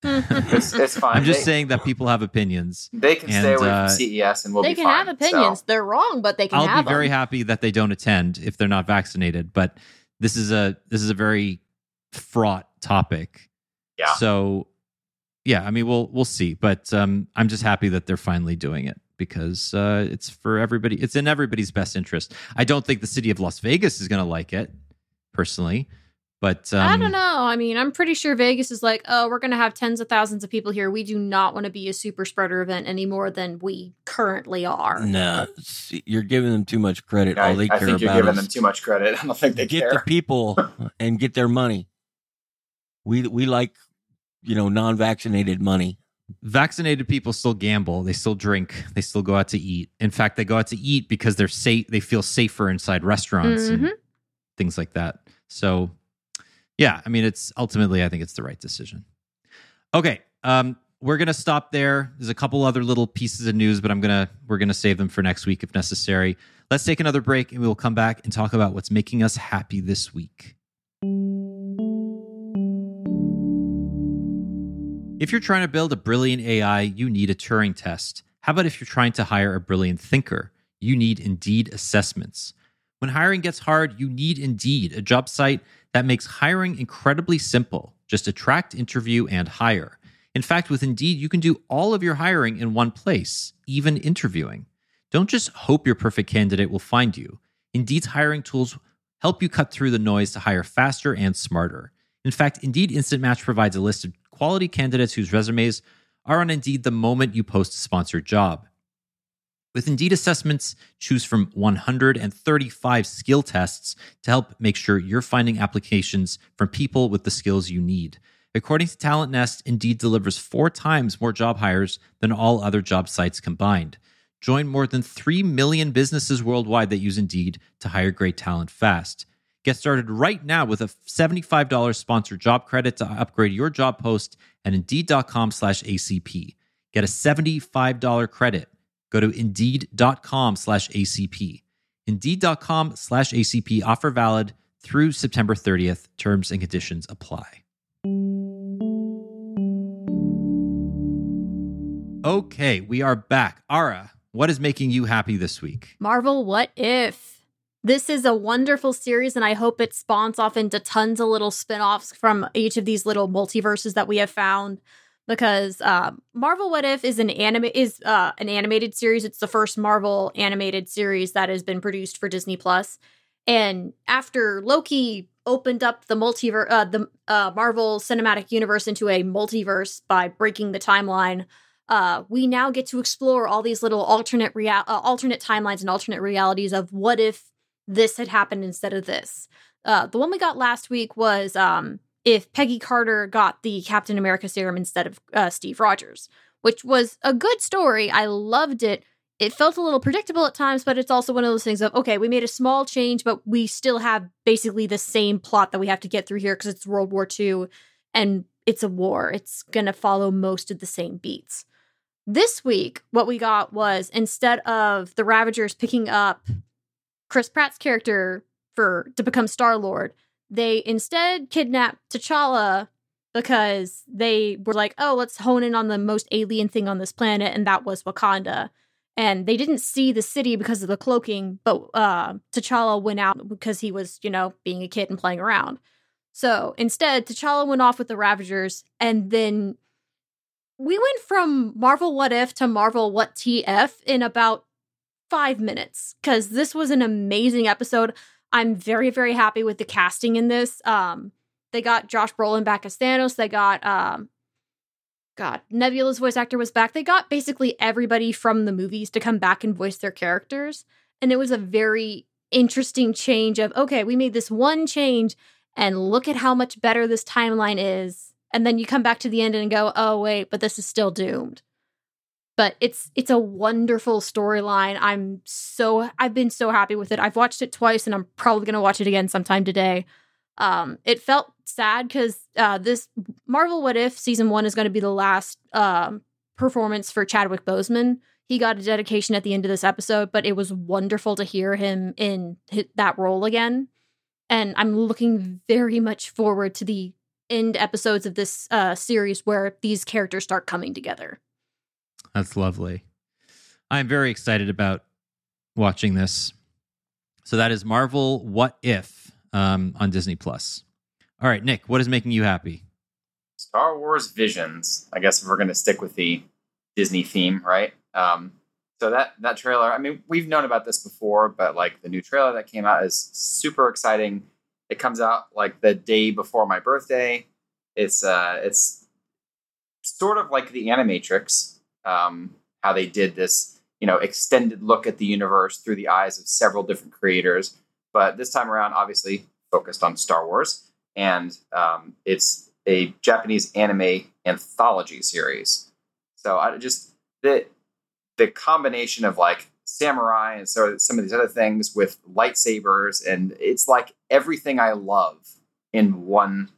It's, it's <laughs> fine. I'm just they, saying that people have opinions. they can stay away uh, from CES and we'll they be can fine. have opinions. So, They're wrong, but they can I'll have be very happy that they don't attend if they're not vaccinated. But this is a, this is a very fraught topic. yeah. So, yeah, I mean, we'll we'll see, but um, I'm just happy that they're finally doing it because uh, it's for everybody. It's in everybody's best interest. I don't think the city of Las Vegas is going to like it, personally, but um, I don't know. I mean, I'm pretty sure Vegas is like, oh, we're going to have tens of thousands of people here. We do not want to be a super spreader event any more than we currently are. No, see, you're giving them too much credit. I, All they I care think you're about giving is them too much credit. <laughs> I don't think they get care. the people <laughs> and get their money. We we like you know non-vaccinated money. vaccinated people still gamble. They still drink. They still go out to eat. In fact, they go out to eat because they're safe. They feel safer inside restaurants Mhm. and things like that. So, yeah, I mean, it's ultimately, I think it's the right decision. Okay, um, we're gonna stop there. There's a couple other little pieces of news, but I'm gonna we're gonna save them for next week if necessary. Let's take another break, and we will come back and talk about what's making us happy this week. If you're trying to build a brilliant AI, you need a Turing test. How about if you're trying to hire a brilliant thinker? You need Indeed assessments. When hiring gets hard, you need Indeed, a job site that makes hiring incredibly simple. Just attract, interview, and hire. In fact, with Indeed, you can do all of your hiring in one place, even interviewing. Don't just hope your perfect candidate will find you. Indeed's hiring tools help you cut through the noise to hire faster and smarter. In fact, Indeed Instant Match provides a list of quality candidates whose resumes are on Indeed the moment you post a sponsored job. With Indeed assessments, choose from 135 skill tests to help make sure you're finding applications from people with the skills you need. According to Talent Nest, Indeed delivers four times more job hires than all other job sites combined. Join more than 3 million businesses worldwide that use Indeed to hire great talent fast. Get started right now with a $75 sponsored job credit to upgrade your job post at Indeed.com slash ACP. Get a $75 credit. Go to Indeed.com slash ACP. Indeed.com slash ACP offer valid through September 30th. Terms and conditions apply. Okay, we are back. Ara, what is making you happy this week? Marvel What If? This is a wonderful series, and I hope it spawns off into tons of little spin offs from each of these little multiverses that we have found. Because uh, Marvel What If is an anime is uh, an animated series. It's the first Marvel animated series that has been produced for Disney Plus, And after Loki opened up the multiverse, uh, the uh, Marvel Cinematic Universe into a multiverse by breaking the timeline, uh, we now get to explore all these little alternate real- uh, alternate timelines and alternate realities of what if this had happened instead of this. Uh, the one we got last week was um, if Peggy Carter got the Captain America serum instead of uh, Steve Rogers, which was a good story. I loved it. It felt a little predictable at times, but it's also one of those things of okay, we made a small change, but we still have basically the same plot that we have to get through here because it's World War II and it's a war. It's going to follow most of the same beats. This week, what we got was instead of the Ravagers picking up Chris Pratt's character for to become Star Lord, they instead kidnapped T'Challa because they were like, "Oh, let's hone in on the most alien thing on this planet," and that was Wakanda. And they didn't see the city because of the cloaking, but uh, T'Challa went out because he was, you know, being a kid and playing around. So instead, T'Challa went off with the Ravagers, and then we went from Marvel What If to Marvel What TF in about five minutes because this was an amazing episode. I'm very, very happy with the casting in this. Um, they got Josh Brolin back as Thanos. They got, um, God, Nebula's voice actor was back. They got basically everybody from the movies to come back and voice their characters. And it was a very interesting change of, okay, we made this one change and look at how much better this timeline is and then you come back to the end and go, "Oh wait, but this is still doomed." But it's it's a wonderful storyline. I'm so I've been so happy with it. I've watched it twice, and I'm probably gonna watch it again sometime today. Um, it felt sad because uh, this Marvel What If season one is going to be the last um, performance for Chadwick Boseman. He got a dedication at the end of this episode, but it was wonderful to hear him in that role again. And I'm looking very much forward to the end episodes of this uh, series where these characters start coming together. That's lovely. I'm very excited about watching this. So that is Marvel What If um, on Disney Plus. All right, Nick, what is making you happy? Star Wars Visions. I guess if we're going to stick with the Disney theme, right? Um, so that that trailer. I mean, we've known about this before, but like the new trailer that came out is super exciting. It comes out like the day before my birthday. It's uh, it's sort of like the Animatrix, um, how they did this, you know, extended look at the universe through the eyes of several different creators. But this time around, obviously focused on Star Wars, and um, it's a Japanese anime anthology series. So I just the the combination of like samurai and so some of these other things with lightsabers and it's like everything I love in one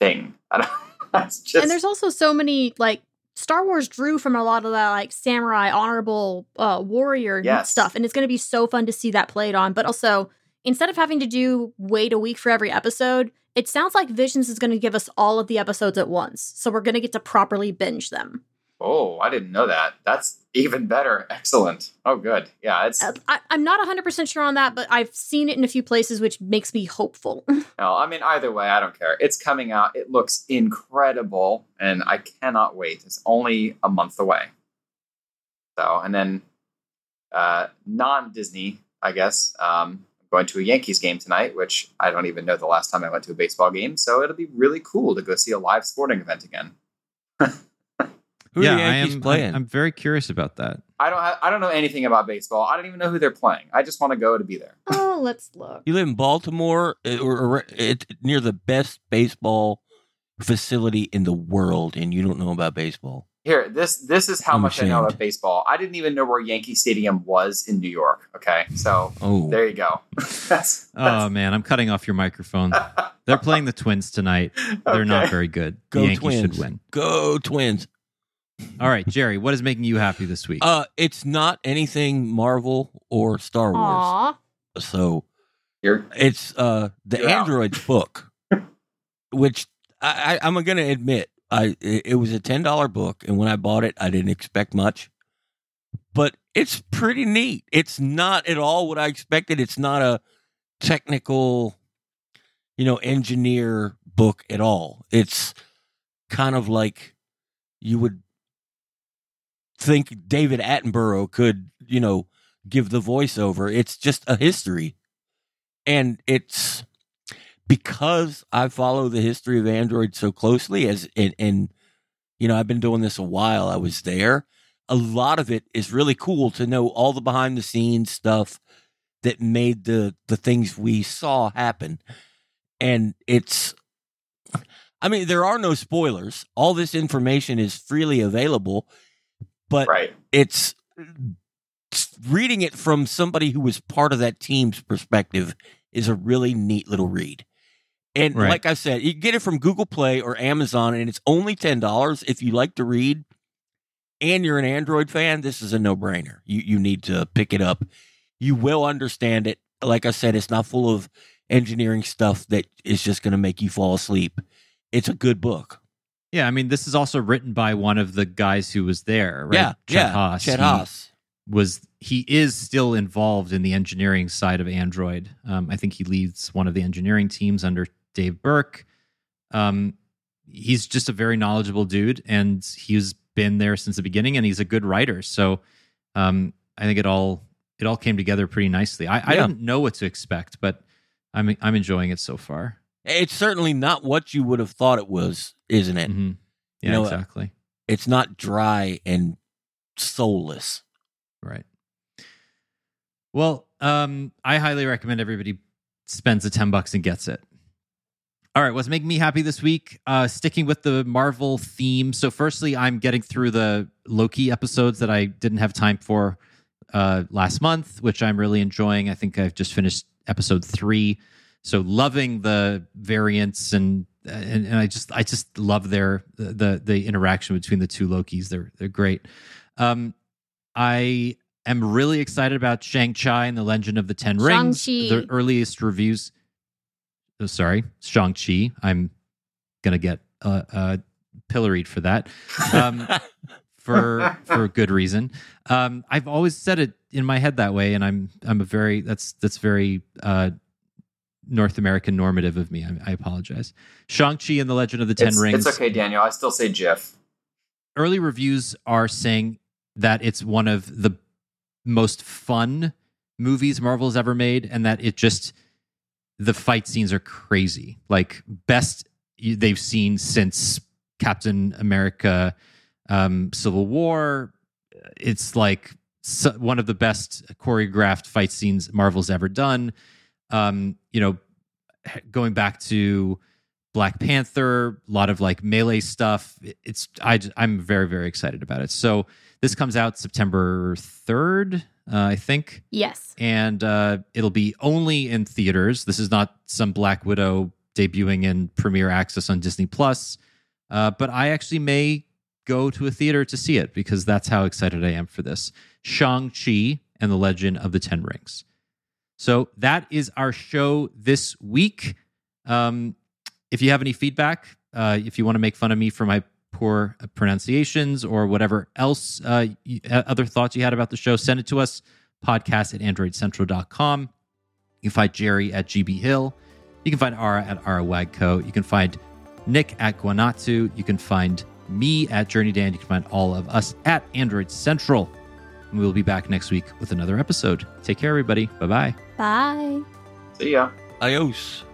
thing. <laughs> That's just... And there's also so many like Star Wars drew from a lot of that like samurai honorable uh, warrior yes. stuff and it's going to be so fun to see that played on but also instead of having to do wait a week for every episode it sounds like Visions is going to give us all of the episodes at once so we're going to get to properly binge them. Oh, I didn't know that. That's even better. Excellent. Oh, good. Yeah, it's. Uh, I, am not 100 percent sure on that, but I've seen it in a few places, which makes me hopeful. <laughs> no, I mean either way, I don't care. It's coming out. It looks incredible, and I cannot wait. It's only a month away. So, and then uh, non-Disney, I guess. Um, I'm going to a Yankees game tonight, which I don't even know the last time I went to a baseball game. So it'll be really cool to go see a live sporting event again. <laughs> Who yeah, are the Yankees I am, playing? I'm very curious about that. I don't have, I don't know anything about baseball. I don't even know who they're playing. I just want to go to be there. Oh, <laughs> let's look. You live in Baltimore, uh, or, or it's near the best baseball facility in the world, and you don't know about baseball. Here, this this is how I'm much ashamed. I know about baseball. I didn't even know where Yankee Stadium was in New York. Okay, so oh. there you go. that's, <laughs> that's... Oh man, I'm cutting off your microphone. <laughs> They're playing the Twins tonight. They're okay. not very good. Go the Yankees Twins. should win. Go Twins. All right, Jerry, what is making you happy this week? Uh, it's not anything Marvel or Star Wars. Aww. So You're, it's uh the Android <laughs> book, which I, I, am going to admit, I it was a ten dollar book, and when I bought it, I didn't expect much, but it's pretty neat. It's not at all what I expected. It's not a technical, you know, engineer book at all. It's kind of like you would think David Attenborough could, you know, give the voiceover. It's just a history. and it's because I follow the history of Android so closely as and, and you know I've been doing this a while. I was there. A lot of it is really cool to know all the behind the scenes stuff that made the the things we saw happen. And it's I mean there are no spoilers. All this information is freely available, but Right. it's reading it from somebody who was part of that team's perspective is a really neat little read. And Right. like I said, you can get it from Google Play or Amazon, and it's only ten dollars. If you like to read and you're an Android fan, this is a no brainer. You you need to pick it up. You will understand it. Like I said, it's not full of engineering stuff that is just going to make you fall asleep. It's a good book. Yeah, I mean, this is also written by one of the guys who was there, right? Yeah, Chet yeah. Haase. Chet He Haase. was he is still involved in the engineering side of Android. Um, I think he leads one of the engineering teams under Dave Burke. Um, he's just a very knowledgeable dude, and he's been there since the beginning, and he's a good writer. So um, I think it all it all came together pretty nicely. I, I Yeah. didn't know what to expect, but I'm I'm enjoying it so far. It's certainly not what you would have thought it was, isn't it? Mhm. Yeah, know, exactly. It's not dry and soulless. Right. Well, um, I highly recommend everybody spends the 10 bucks and gets it. All right, what's making me happy this week? Uh, sticking with the Marvel theme. So, firstly, I'm getting through the Loki episodes that I didn't have time for uh, last month, which I'm really enjoying. I think I've just finished episode three. So, loving the variants and and, and I just I just love their the the interaction between the two Lokis. They're they're great. Um, I am really excited about Shang Chi and the Legend of the Ten Rings. Shang-Chi. The earliest reviews. Oh, sorry, Shang Chi. I'm gonna get uh, uh, pilloried for that. Um, <laughs> for for good reason. Um, I've always said it in my head that way, and I'm I'm a very that's that's very uh, North American normative of me. I, I apologize. Shang Chi and the Legend of the Ten It's, Rings it's okay, Daniel. I still say GIF. early reviews are saying that it's one of the most fun movies Marvel's ever made, and that it just the fight scenes are crazy, like best they've seen since Captain America: um, Civil War. It's like one of the best choreographed fight scenes Marvel's ever done. Um, you know, going back to Black Panther, a lot of like melee stuff. It's I I'm very very excited about it. So this comes out September third, uh, I think, Yes. and uh, it'll be only in theaters. This is not some Black Widow debuting in premiere access on Disney Plus. Uh, but I actually may go to a theater to see it because that's how excited I am for this. Shang Chi and the Legend of the Ten Rings. So that is our show this week. Um, if you have any feedback, uh, if you want to make fun of me for my poor pronunciations or whatever else, uh, you, uh, other thoughts you had about the show, send it to us. Podcast at androidcentral.com. You can find Jerry at GB Hill. You can find Ara at Ara Wagco. You can find Nick at Guanatu. You can find me at Journey Dan. You can find all of us at Android Central. And we will be back next week with another episode. Take care, everybody. Bye bye. Bye. See ya. Adios.